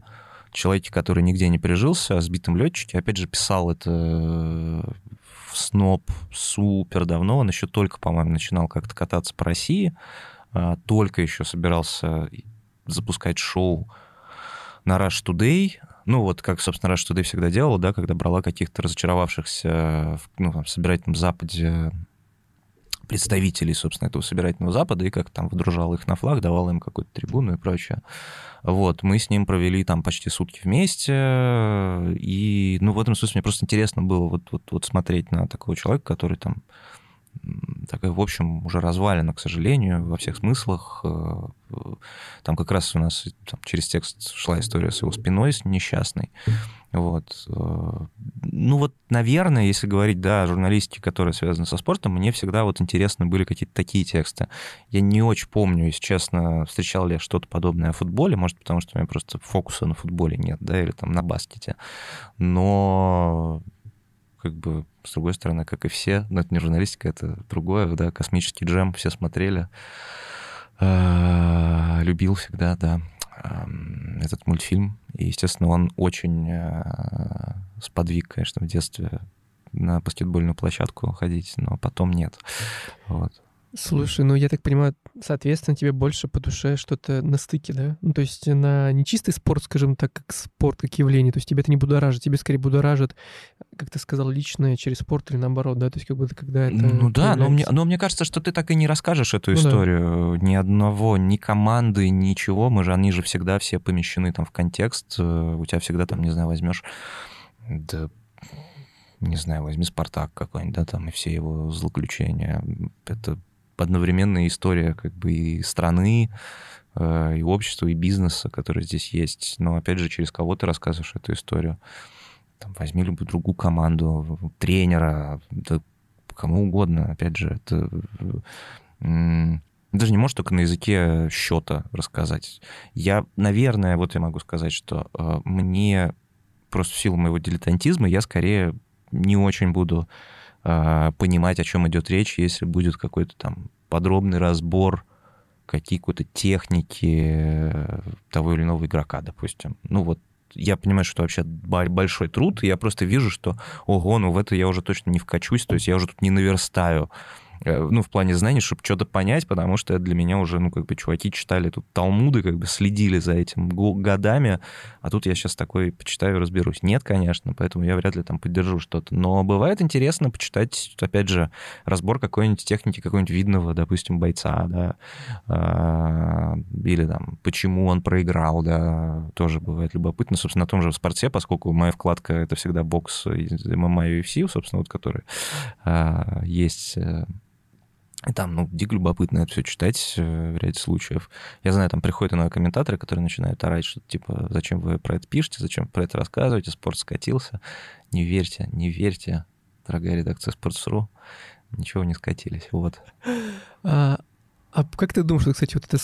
человеке, который нигде не прижился, о сбитом летчике. Опять же, писал это в СНОП супер давно. Он еще только, по-моему, начинал как-то кататься по России. А, только еще собирался запускать шоу на Rush Today. Ну, вот как, собственно, Rush Today всегда делала, да, когда брала каких-то разочаровавшихся ну, там, в собирательном Западе представителей, собственно, этого собирательного Запада, и как там выдружал их на флаг, давал им какую-то трибуну и прочее. Вот, мы с ним провели там почти сутки вместе, и, ну, в этом смысле мне просто интересно было вот, вот, вот смотреть на такого человека, который там такая, в общем, уже развалена, к сожалению, во всех смыслах. Э, там как раз у нас там, через текст шла история с его спиной, с несчастной. Вот. Э, ну вот, наверное, если говорить, да, о журналистике, которая связана со спортом, мне всегда вот интересны были какие-то такие тексты. Я не очень помню, если честно, встречал ли я что-то подобное о футболе, может, потому что у меня просто фокуса на футболе нет, да, или там на баскете. Но как бы, с другой стороны, как и все, но это не журналистика, это другое, да, космический джем, все смотрели. Э, любил всегда, да, этот мультфильм. И, естественно, он очень э, сподвиг, конечно, в детстве на баскетбольную площадку ходить, но потом нет. Вот. Слушай, ну я так понимаю, соответственно, тебе больше по душе что-то на стыке, да? Ну, то есть на не чистый спорт, скажем так, как спорт, как явление, то есть тебе это не будоражит, тебе скорее будоражит, как ты сказал, личное через спорт или наоборот, да? То есть как будто когда это... Ну да, но мне, но мне кажется, что ты так и не расскажешь эту ну, историю. Да. Ни одного, ни команды, ничего. Мы же, они же всегда все помещены там в контекст. Э, у тебя всегда там, не знаю, возьмешь да, не знаю, возьми Спартак какой-нибудь, да, там и все его злоключения. Это одновременная история как бы и страны, э, и общества, и бизнеса, который здесь есть. Но, опять же, через кого ты рассказываешь эту историю. Там, возьми любую другую команду, тренера, да кому угодно. Опять же, это даже не можешь только на языке счета рассказать. Я, наверное, вот я могу сказать, что э, мне просто в силу моего дилетантизма я скорее не очень буду понимать, о чем идет речь, если будет какой-то там подробный разбор какие-то техники э, того или иного игрока, допустим. Ну вот я понимаю, что вообще большой труд, и я просто вижу, что, ого, ну в это я уже точно не вкачусь, то есть я уже тут не наверстаю ну, в плане знаний, чтобы что-то понять, потому что для меня уже, ну, как бы, чуваки читали тут Талмуды, как бы следили за этим годами, а тут я сейчас такой почитаю и разберусь. Нет, конечно, поэтому я вряд ли там поддержу что-то. Но бывает интересно почитать, опять же, разбор какой-нибудь техники, какого-нибудь видного, допустим, бойца, да, а, или там, почему он проиграл, да, тоже бывает любопытно. Собственно, на том же спорте, поскольку моя вкладка — это всегда бокс ММА и UFC, собственно, вот который а, есть э, и там, ну, дико любопытно это все читать э, в ряде случаев. Я знаю, там приходят иногда комментаторы, которые начинают орать, что типа, зачем вы про это пишете, зачем про это рассказываете, спорт скатился. Не верьте, не верьте, дорогая редакция Sports.ru, ничего не скатились, вот. А, а как ты думаешь, кстати, вот это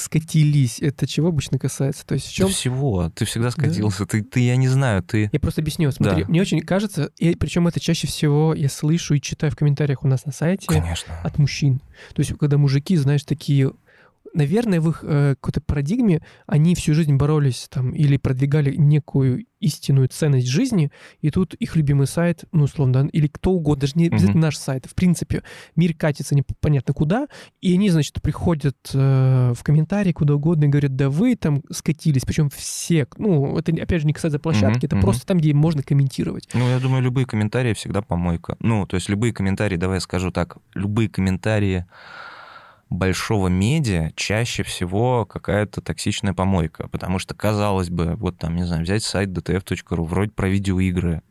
скатились, это чего обычно касается? То есть в чем... Да всего. Ты всегда скатился. Да? Ты, ты, я не знаю, ты... Я просто объясню. Смотри, да. мне очень кажется, и причем это чаще всего я слышу и читаю в комментариях у нас на сайте Конечно. от мужчин. То есть когда мужики, знаешь, такие наверное, в их э, какой-то парадигме они всю жизнь боролись там или продвигали некую истинную ценность жизни, и тут их любимый сайт, ну, условно, да, или кто угодно, даже не обязательно наш сайт, в принципе, мир катится непонятно куда, и они, значит, приходят э, в комментарии куда угодно и говорят, да вы там скатились, причем все, ну, это, опять же, не касается площадки, mm-hmm. это mm-hmm. просто там, где можно комментировать. Ну, я думаю, любые комментарии всегда помойка. Ну, то есть любые комментарии, давай я скажу так, любые комментарии большого медиа чаще всего какая-то токсичная помойка, потому что, казалось бы, вот там, не знаю, взять сайт dtf.ru, вроде про видеоигры,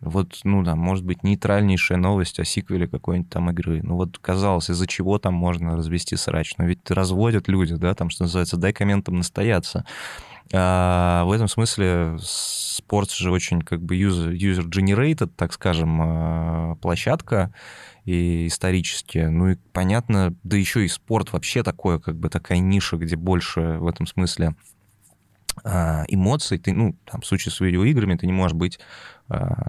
вот, ну, да, может быть, нейтральнейшая новость о сиквеле какой-нибудь там игры. Ну, вот казалось, из-за чего там можно развести срач. Но ведь разводят люди, да, там, что называется, дай комментам настояться. А, в этом смысле спорт же очень как бы user, user-generated, так скажем, а, площадка и исторически. Ну и понятно, да еще и спорт вообще такое, как бы такая ниша, где больше в этом смысле а, эмоций. Ты, ну, там, в случае с видеоиграми, ты не можешь быть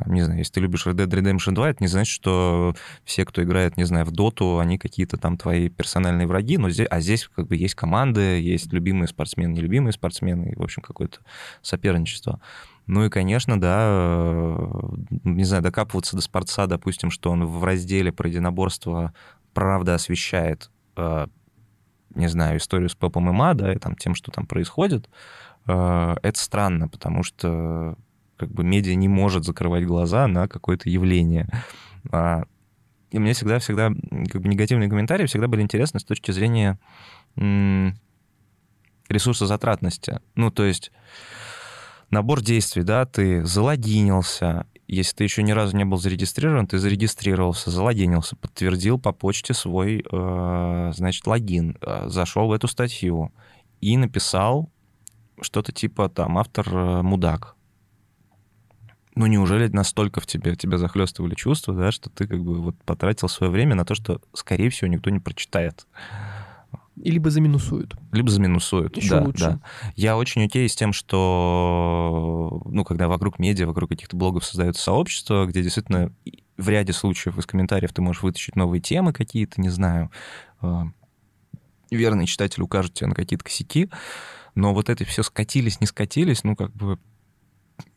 не знаю, если ты любишь Red Dead Redemption 2, это не значит, что все, кто играет, не знаю, в доту, они какие-то там твои персональные враги, но здесь, а здесь как бы есть команды, есть любимые спортсмены, нелюбимые спортсмены, и, в общем, какое-то соперничество. Ну и, конечно, да, э, не знаю, докапываться до спорта, допустим, что он в разделе про единоборство правда освещает, э, не знаю, историю с Пепом ММА, да, и там тем, что там происходит, э, это странно, потому что как бы медиа не может закрывать глаза на какое-то явление. А, и мне всегда, всегда, как бы негативные комментарии всегда были интересны с точки зрения ресурсозатратности. Ну, то есть набор действий, да, ты залогинился, если ты еще ни разу не был зарегистрирован, ты зарегистрировался, залогинился, подтвердил по почте свой, э, значит, логин, э, зашел в эту статью и написал что-то типа там автор э, мудак, ну неужели настолько в тебе, тебя захлестывали чувства, да, что ты как бы вот потратил свое время на то, что, скорее всего, никто не прочитает. И либо заминусуют. Либо заминусуют, Еще да, лучше. да. Я очень окей с тем, что, ну, когда вокруг медиа, вокруг каких-то блогов создается сообщество, где действительно в ряде случаев из комментариев ты можешь вытащить новые темы какие-то, не знаю, а, верный читатель укажет тебе на какие-то косяки, но вот это все скатились, не скатились, ну, как бы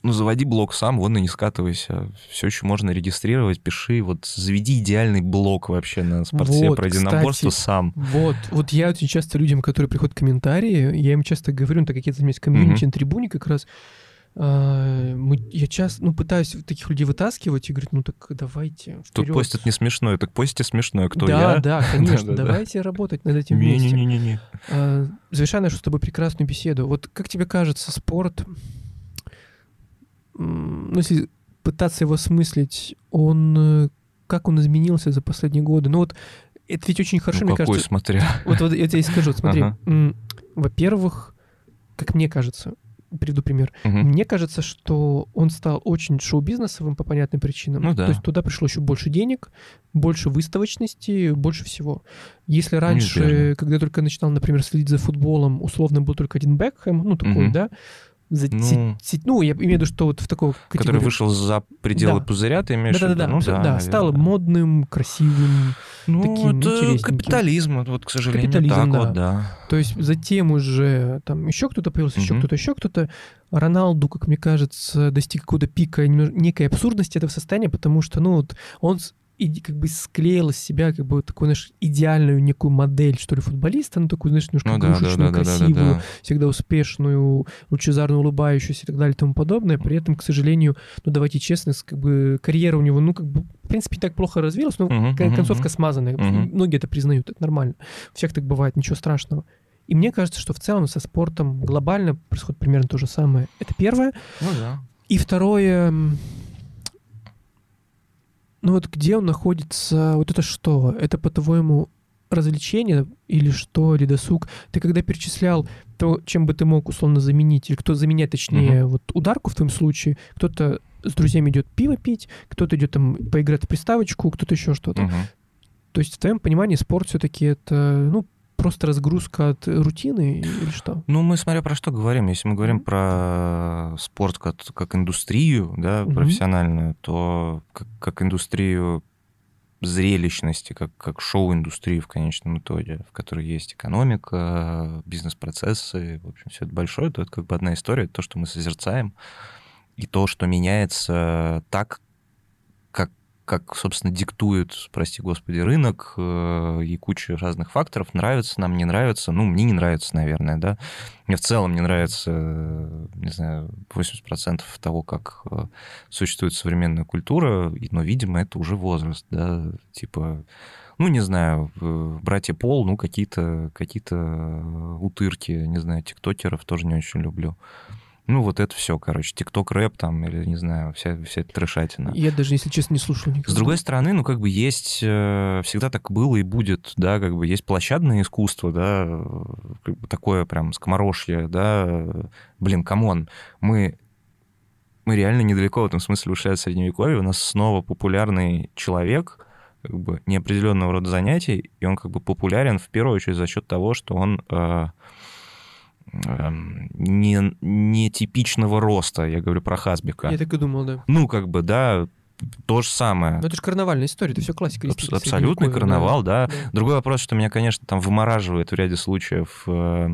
ну, заводи блог сам, вон и не скатывайся. Все еще можно регистрировать, пиши. Вот заведи идеальный блог вообще на спорте Вот, про единоборство кстати, сам. Вот, вот я очень часто людям, которые приходят в комментарии, я им часто говорю, ну, так как это есть комьюнити на трибуне как раз, а, мы, я часто, ну, пытаюсь таких людей вытаскивать и говорить, ну, так давайте Тут вперед. постят не смешное, так постите смешное. Кто да, я? да, конечно, Да-да-да. давайте работать над этим вместе. Не-не-не-не. А, Завершая нашу с тобой прекрасную беседу, вот как тебе кажется, спорт, ну, если пытаться его осмыслить, он, э, как он изменился за последние годы? Ну, вот это ведь очень хорошо, Ну, мне какой, кажется. смотря. Вот, вот я тебе и скажу, смотри, Ага. во-первых, как мне кажется, приведу пример. Мгм. Мне кажется, что он стал очень шоу-бизнесовым по понятным причинам. Ну да. То есть туда пришло еще больше денег, больше выставочности, больше всего. Если раньше, Неизбежно. когда я только начинал, например, следить за футболом, условно был только один Бекхэм, ну такой, Мгм. да, за- Ну. си- си- ну, я имею в виду, что вот в такого Который категорию. вышел за пределы Да. пузыря, ты имеешь в виду? Ну абсолютно, да, наверное. стал модным, красивым. Ну, таким это капитализм, вот, к сожалению, Капитализм, так да. вот, да. То есть затем уже там еще кто-то появился, еще Мгм. кто-то, еще кто-то. Роналду, как мне кажется, достиг какого-то пика некой абсурдности этого состояния, потому что, ну, вот он иди- как бы склеил из себя как бы такую, знаешь, идеальную некую модель, что ли, футболиста, ну, такую, знаешь, немножко Ну да, да, игрушечную, да, да, да, красивую, да. всегда успешную, лучезарно улыбающуюся и так далее и тому подобное. При этом, к сожалению, ну, давайте честно, как бы карьера у него, ну, как бы, в принципе, не так плохо развилась, но мгм, концовка мгм. смазанная. Мгм. Многие это признают, это нормально. У всех так бывает, ничего страшного. И мне кажется, что в целом со спортом глобально происходит примерно то же самое. Это первое. Ну да. И второе, ну вот где он находится, вот это что? Это, по-твоему, развлечение или что, или досуг? Ты когда перечислял то, чем бы ты мог условно заменить, или кто заменяет, точнее, вот ударку в твоем случае, кто-то с друзьями идет пиво пить, кто-то идет там поиграть в приставочку, кто-то еще что-то. Мгм. То есть в твоем понимании спорт все-таки это, ну, просто разгрузка от рутины или что? Ну, мы смотря про что говорим. Если мы говорим про спорт как, как индустрию, да, профессиональную, то как, как индустрию зрелищности, как, как шоу-индустрию в конечном итоге, в которой есть экономика, бизнес-процессы, в общем, все это большое, то это как бы одна история, это то, что мы созерцаем, и то, что меняется так, как, собственно, диктует, прости господи, рынок э, и куча разных факторов. Нравится нам, не нравится. Ну, мне не нравится, наверное, да. Мне в целом не нравится, э, не знаю, 80% того, как э, существует современная культура, но, видимо, это уже возраст, да, типа, ну, не знаю, братья Пол, ну, какие-то какие утырки, не знаю, тиктокеров тоже не очень люблю. Ну, вот это все, короче, тикток рэп там, или, не знаю, вся, вся эта трешатина. Я даже, если честно, не слушал никогда. С другой стороны, ну, как бы есть, э, всегда так было и будет, да, как бы есть площадное искусство, да, как бы такое прям скоморошье, да, блин, come on, мы мы реально недалеко в этом смысле ушли от средневековья, у нас снова популярный человек, как бы неопределенного рода занятий, и он как бы популярен в первую очередь за счет того, что он э, не, не типичного роста, я говорю про Хасбика. Я так и думал, да. Ну, как бы, да, то же самое. Но это же карнавальная история, это все классика. Аб- абсолютный карнавал, да. да. Другой вопрос, что меня, конечно, там вымораживает в ряде случаев э,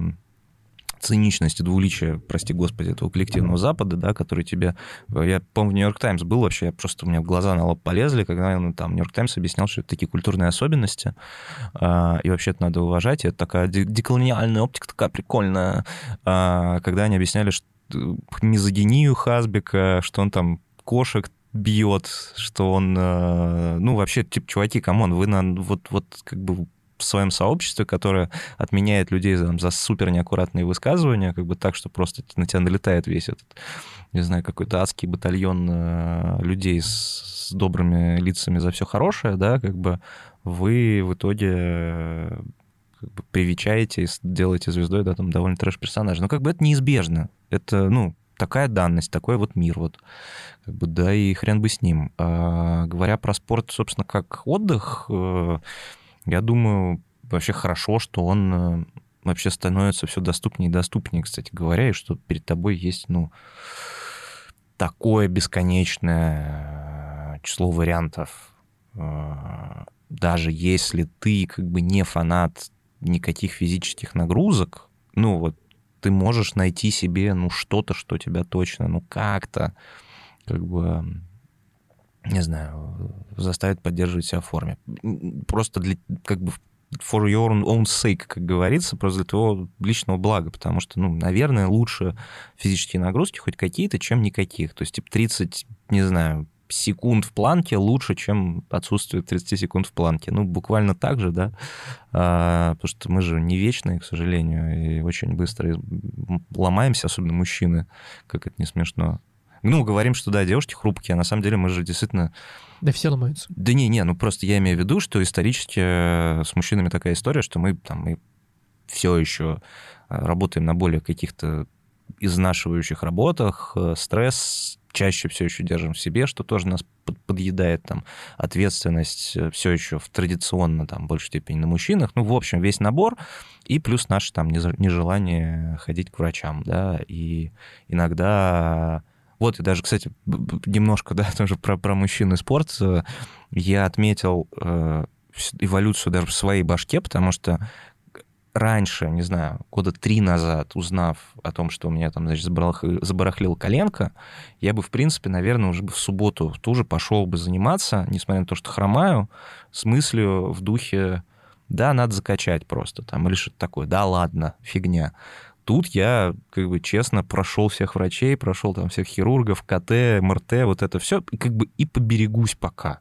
циничность и двуличие, прости господи, этого коллективного Запада, да, который тебе... Я помню, в Нью-Йорк Таймс был вообще, я просто у меня глаза на лоб полезли, когда ну, там Нью-Йорк Таймс объяснял, что это такие культурные особенности, э, и вообще это надо уважать, и это такая деколониальная оптика такая прикольная, э, когда они объясняли, что мизогинию Хасбека, что он там кошек бьет, что он, э, ну, вообще, типа, чуваки, come on, вы на, вот, вот, как бы, в своем сообществе, которое отменяет людей там, за супер неаккуратные высказывания, как бы так, что просто на тебя налетает весь этот, не знаю, какой-то адский батальон э, людей с, с добрыми лицами за все хорошее, да, как бы вы в итоге э, как бы привечаете и делаете звездой, да, там довольно трэш-персонажа. Но как бы это неизбежно. Это, ну, такая данность, такой вот мир, вот, как бы, да, и хрен бы с ним. А, говоря про спорт, собственно, как отдых, э, я думаю, вообще хорошо, что он э, вообще становится все доступнее и доступнее, кстати говоря, и что перед тобой есть, ну, такое бесконечное число вариантов. Э, даже если ты как бы не фанат никаких физических нагрузок, ну вот ты можешь найти себе, ну, что-то, что тебя точно, ну, как-то, как бы не знаю, заставит поддерживать себя в форме. Просто для, как бы, for your own sake, как говорится, просто для твоего личного блага, потому что, ну, наверное, лучше физические нагрузки хоть какие-то, чем никаких. То есть, типа, 30, не знаю, секунд в планке лучше, чем отсутствие 30 секунд в планке. Ну, буквально так же, да, а, потому что мы же не вечные, к сожалению, и очень быстро ломаемся, особенно мужчины, как это не смешно. Ну, говорим, что да, девушки хрупкие, а на самом деле мы же действительно... Да все ломаются. Да не, не, ну просто я имею в виду, что исторически э, с мужчинами такая история, что мы там мы все еще э, работаем на более каких-то изнашивающих работах, э, стресс чаще все еще держим в себе, что тоже нас подъедает там ответственность все еще в традиционно там большей степени на мужчинах. Ну, в общем, весь набор и плюс наше там нежелание ходить к врачам, да, и иногда вот, и даже, кстати, немножко, да, тоже про, про мужчин и спорт. Э, я отметил э, эволюцию даже в своей башке, потому что раньше, не знаю, года три назад, узнав о том, что у меня там, значит, забарахлил коленка, я бы, в принципе, наверное, уже бы в субботу тоже пошел бы заниматься, несмотря на то, что хромаю, с мыслью в духе, да, надо закачать просто, там, или что-то такое, да, ладно, фигня. Тут я, как бы честно, прошел всех врачей, прошел там всех хирургов, КТ, МРТ, вот это все, и как бы и поберегусь пока.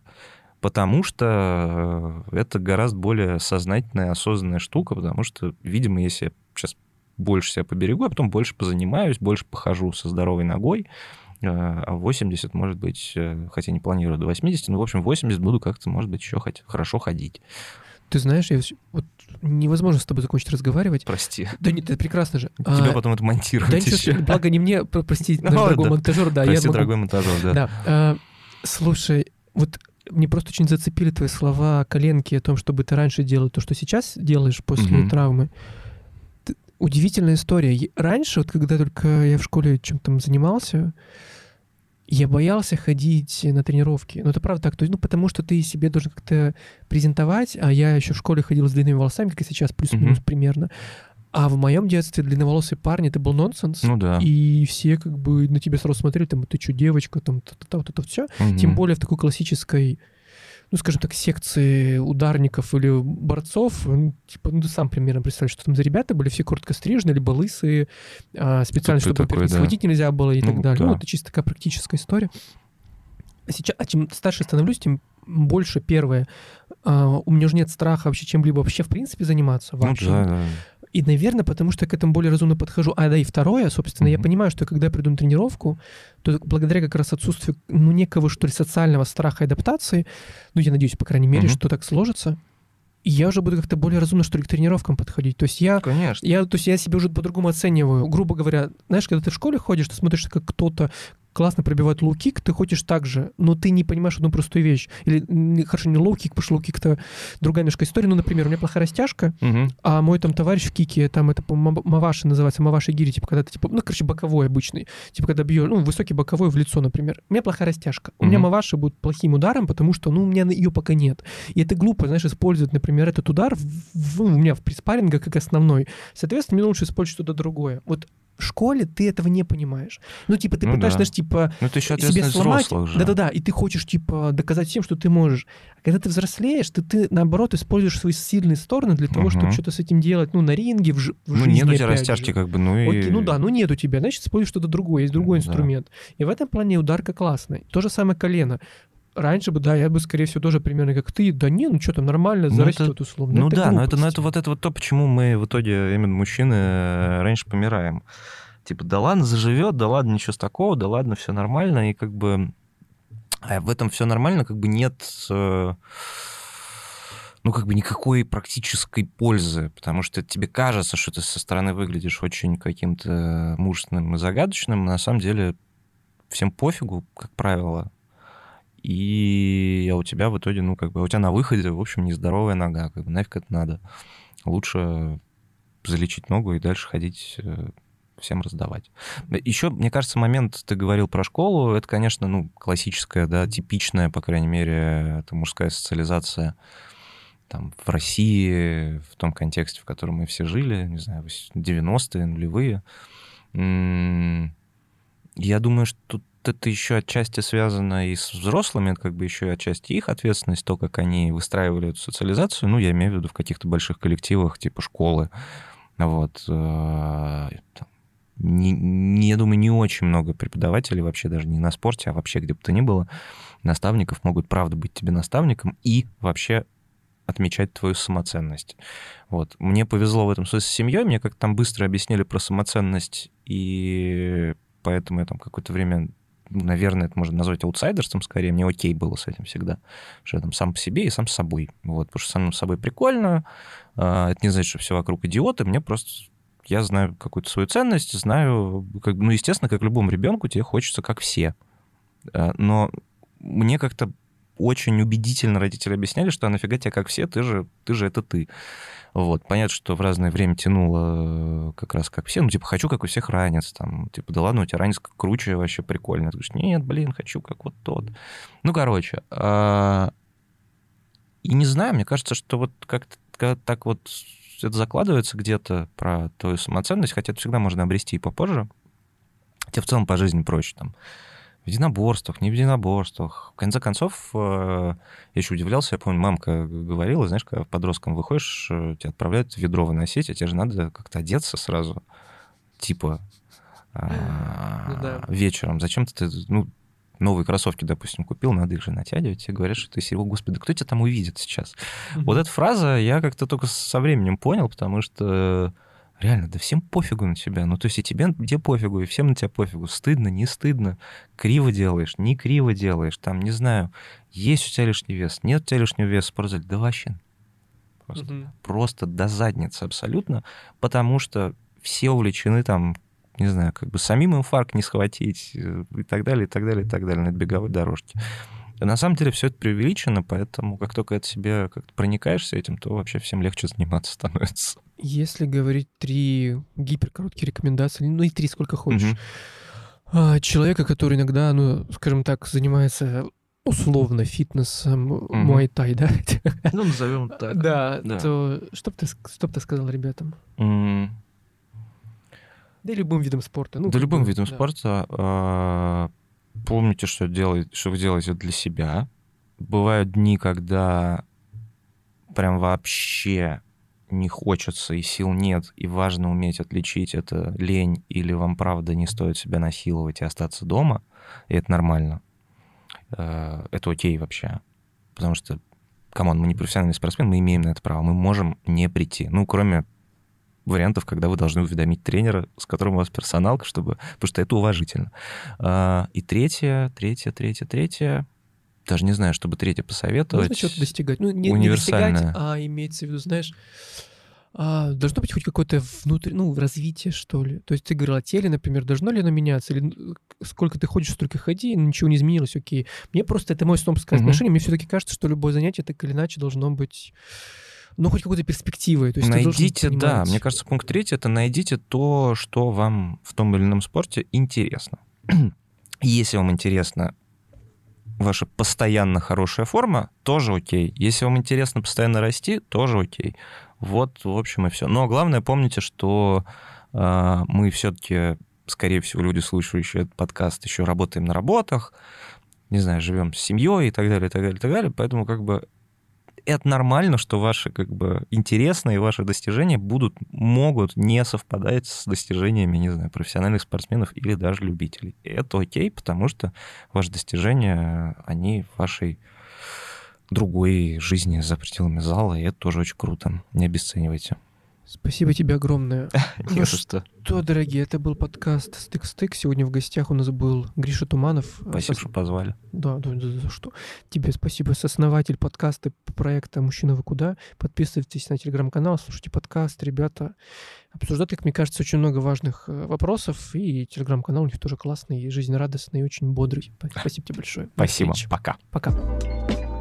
Потому что э, это гораздо более сознательная, осознанная штука, потому что, видимо, если я сейчас больше себя поберегу, а потом больше позанимаюсь, больше похожу со здоровой ногой, э, а 80, может быть, э, хотя не планирую до 80, но, в общем, 80 буду как-то, может быть, еще хоть хорошо ходить. Ты знаешь, я вот невозможно с тобой закончить разговаривать. Прости. Да нет, это прекрасно же. Тебя а, потом это монтируют Да ничего, благо не мне, прости, ну, дорогой монтажер, да. Прости, я дорогой монтажер, да. Да. А, слушай, вот мне просто очень зацепили твои слова коленки о том, чтобы ты раньше делал то, что сейчас делаешь после угу. травмы. Удивительная история. Раньше, вот когда только я в школе чем-то занимался, я боялся ходить на тренировки. Ну, это правда так. То есть, ну, потому что ты себе должен как-то презентовать, а я еще в школе ходил с длинными волосами, как и сейчас, плюс-минус mm-hmm. примерно. А в моем детстве длинноволосые парни это был нонсенс. Ну да. И все как бы на тебя сразу смотрели, там, ты что, девочка, там, вот это все. Угу. Тем более в такой классической ну, скажем так, секции ударников или борцов, ну, типа, ну, ты сам примерно представляешь, что там за ребята были все коротко стрижены, либо лысые, а, специально, чтобы, такой, во да. схватить нельзя было и ну, так далее. Ну, да. Ну, это чисто такая практическая история. А, сейчас, а чем старше становлюсь, тем больше первое. А, у меня уже нет страха вообще чем-либо вообще в принципе заниматься. Вообще. Ну, да, да. И, наверное, потому что я к этому более разумно подхожу. А да и второе, собственно, mm-hmm. я понимаю, что когда я приду на тренировку, то благодаря как раз отсутствию, ну, некого, что ли, социального страха и адаптации, ну, я надеюсь, по крайней мере, mm-hmm. что так сложится, я уже буду как-то более разумно, что ли, к тренировкам подходить. То есть я... Конечно. Я, то есть я себя уже по-другому оцениваю. Грубо говоря, знаешь, когда ты в школе ходишь, ты смотришь, как кто-то классно пробивает лоу-кик, ты хочешь так же, но ты не понимаешь одну простую вещь. Или, хорошо, не лоу-кик, потому что лоу-кик это другая немножко история. Ну, например, у меня плохая растяжка, угу. а мой там товарищ в кике, там это, маваши называется, маваши гири, типа, когда ты, типа, ну, короче, боковой обычный. Типа, когда бьешь, ну, высокий боковой в лицо, например. У меня плохая растяжка. У меня маваши будут плохим ударом, потому что, ну, у меня ее пока нет. И это глупо, знаешь, использовать, например, этот удар в, в, у меня в приспарринге как основной. Соответственно, мне лучше использовать что-то другое. Вот школе ты этого не понимаешь. Ну, типа, ты ну, пытаешься, да. знаешь, типа, ну, ты еще себе сломать. Да-да-да, и ты хочешь, типа, доказать всем, что ты можешь. А когда ты взрослеешь, ты, ты наоборот, используешь свои сильные стороны для того, угу. чтобы что-то с этим делать, ну, на ринге, в, в ну, жизни. Ну, нет у тебя растяжки, же. как бы, ну и... Окей, ну да, ну нет у тебя, значит, используешь что-то другое, есть другой да. инструмент. И в этом плане ударка классная. То же самое колено раньше бы, да, я бы, скорее всего, тоже примерно как ты, да не, ну что там, нормально, зарастет ну, условно. Ну это да, но это, но это вот это вот то, почему мы в итоге, именно мужчины, э, раньше помираем. Типа, да ладно, заживет, да ладно, ничего с такого, да ладно, все нормально, и как бы а в этом все нормально, как бы нет э, ну, как бы никакой практической пользы, потому что тебе кажется, что ты со стороны выглядишь очень каким-то мужественным и загадочным, а на самом деле всем пофигу, как правило. И а у тебя в итоге, ну, как бы, у тебя на выходе, в общем, нездоровая нога, как бы нафиг это надо. Лучше залечить ногу и дальше ходить э, всем раздавать. Еще, мне кажется, момент, ты говорил про школу, это, конечно, ну, классическая, да, типичная, по крайней мере, это мужская социализация там, в России, в том контексте, в котором мы все жили, не знаю, 90-е, нулевые. Я думаю, что тут это еще отчасти связано и с взрослыми, как бы еще и отчасти их ответственность, то, как они выстраивали эту социализацию, ну, я имею в виду в каких-то больших коллективах, типа школы, вот, э, не, не, я думаю, не очень много преподавателей вообще, даже не на спорте, а вообще где бы то ни было, наставников могут, правда, быть тебе наставником и вообще отмечать твою самоценность. Вот. Мне повезло в этом смысле с семьей, мне как-то там быстро объяснили про самоценность, и поэтому я там какое-то время наверное, это можно назвать аутсайдерством скорее, мне окей было с этим всегда, что я там сам по себе и сам с собой, вот, потому что самим собой прикольно, а, это не значит, что все вокруг идиоты, мне просто я знаю какую-то свою ценность, знаю, как, ну, естественно, как любому ребенку, тебе хочется как все. Э, но мне как-то очень убедительно родители объясняли, что а нафига тебе как все, ты же, ты же это ты. Вот. Понятно, что в разное время тянуло э, как раз как все. Ну, типа, хочу, как у всех ранец. Там, типа, да ладно, у тебя ранец круче, вообще прикольно. Ты говоришь, нет, блин, хочу, как вот тот. Ну, короче. А... И не знаю, мне кажется, что вот как-то так вот это закладывается где-то про твою самоценность, хотя это всегда можно обрести и попозже. Тебе в целом по жизни проще там. В единоборствах, не в единоборствах. В конце концов, э, я еще удивлялся, я помню, мамка говорила, знаешь, когда подростком выходишь, э, тебя отправляют ведро выносить, а тебе же надо как-то одеться сразу, типа, а, ну, да. вечером. Зачем ты, ну, новые кроссовки, допустим, купил, надо их же натягивать, и говорят, что ты серого, господи, кто тебя там увидит сейчас? Mm-hmm. Вот эта фраза я как-то только со временем понял, потому что реально, да всем пофигу на тебя. Ну, то есть и тебе где пофигу, и всем на тебя пофигу. Стыдно, не стыдно. Криво делаешь, не криво делаешь. Там, не знаю, есть у тебя лишний вес, нет у тебя лишнего веса в спортзале. Да вообще. Просто, угу. просто до задницы абсолютно. Потому что все увлечены там не знаю, как бы самим инфаркт не схватить э, и так далее, и так далее, и так далее на беговой дорожке. На самом деле все это преувеличено, поэтому как только это себе как-то проникаешься этим, то вообще всем легче заниматься становится. Если говорить три гиперкороткие рекомендации, ну и три сколько хочешь, угу. человека, который иногда, ну, скажем так, занимается условно фитнесом, угу. муайтай, да? Ну, назовем так. Да, да. то что бы ты, что бы ты сказал ребятам? Mm. Да и любым видом спорта. Ну, да любым видом да. спорта. Помните, что, делаете, что вы делаете для себя. Бывают дни, когда прям вообще не хочется и сил нет, и важно уметь отличить это лень или вам правда не стоит себя насиловать и остаться дома, и это нормально. Э, это окей вообще. Потому что, come on, мы не профессиональный спортсмен, мы имеем на это право. Мы можем не прийти. Ну, кроме вариантов, когда вы должны уведомить тренера, с которым у вас персоналка, чтобы... потому что это уважительно. А, и третье, третье, третье, третье даже не знаю, чтобы третье посоветовать. Нужно что-то достигать. Ну, не, не достигать, а имеется в виду, знаешь, а, должно быть хоть какое-то внутри, ну, развитие, что ли. То есть ты говорил о теле, например, должно ли оно меняться? Или сколько ты ходишь, столько ходи, ничего не изменилось, окей. Мне просто, это мое снобское mm-hmm. отношение, мне все-таки кажется, что любое занятие так или иначе должно быть ну, хоть какой-то перспективой. То есть найдите, да, мне кажется, пункт третий — это найдите то, что вам в том или ином спорте интересно. Если вам интересно ваша постоянно хорошая форма, тоже окей. Если вам интересно постоянно расти, тоже окей. Вот, в общем, и все. Но главное, помните, что э, мы все-таки, скорее всего, люди, слушающие этот подкаст, еще работаем на работах, не знаю, живем с семьей и так далее, и так далее, и так далее. Поэтому как бы это нормально, что ваши как бы интересные ваши достижения будут, могут не совпадать с достижениями, не знаю, профессиональных спортсменов или даже любителей. И это окей, потому что ваши достижения, они в вашей другой жизни за пределами зала, и это тоже очень круто. Не обесценивайте. Спасибо тебе огромное. Не ну что. Что, дорогие, это был подкаст «Стык-стык». Сегодня в гостях у нас был Гриша Туманов. Спасибо, что позвали. Да, да, да, за что. Тебе спасибо, сооснователь подкаста проекта «Мужчина, вы куда?». Подписывайтесь на телеграм-канал, слушайте подкаст. Ребята обсуждают, как мне кажется, очень много важных э, вопросов. И телеграм-канал у них тоже классный, жизнерадостный и очень бодрый. Спасибо тебе большое. Спасибо. Пока. Пока.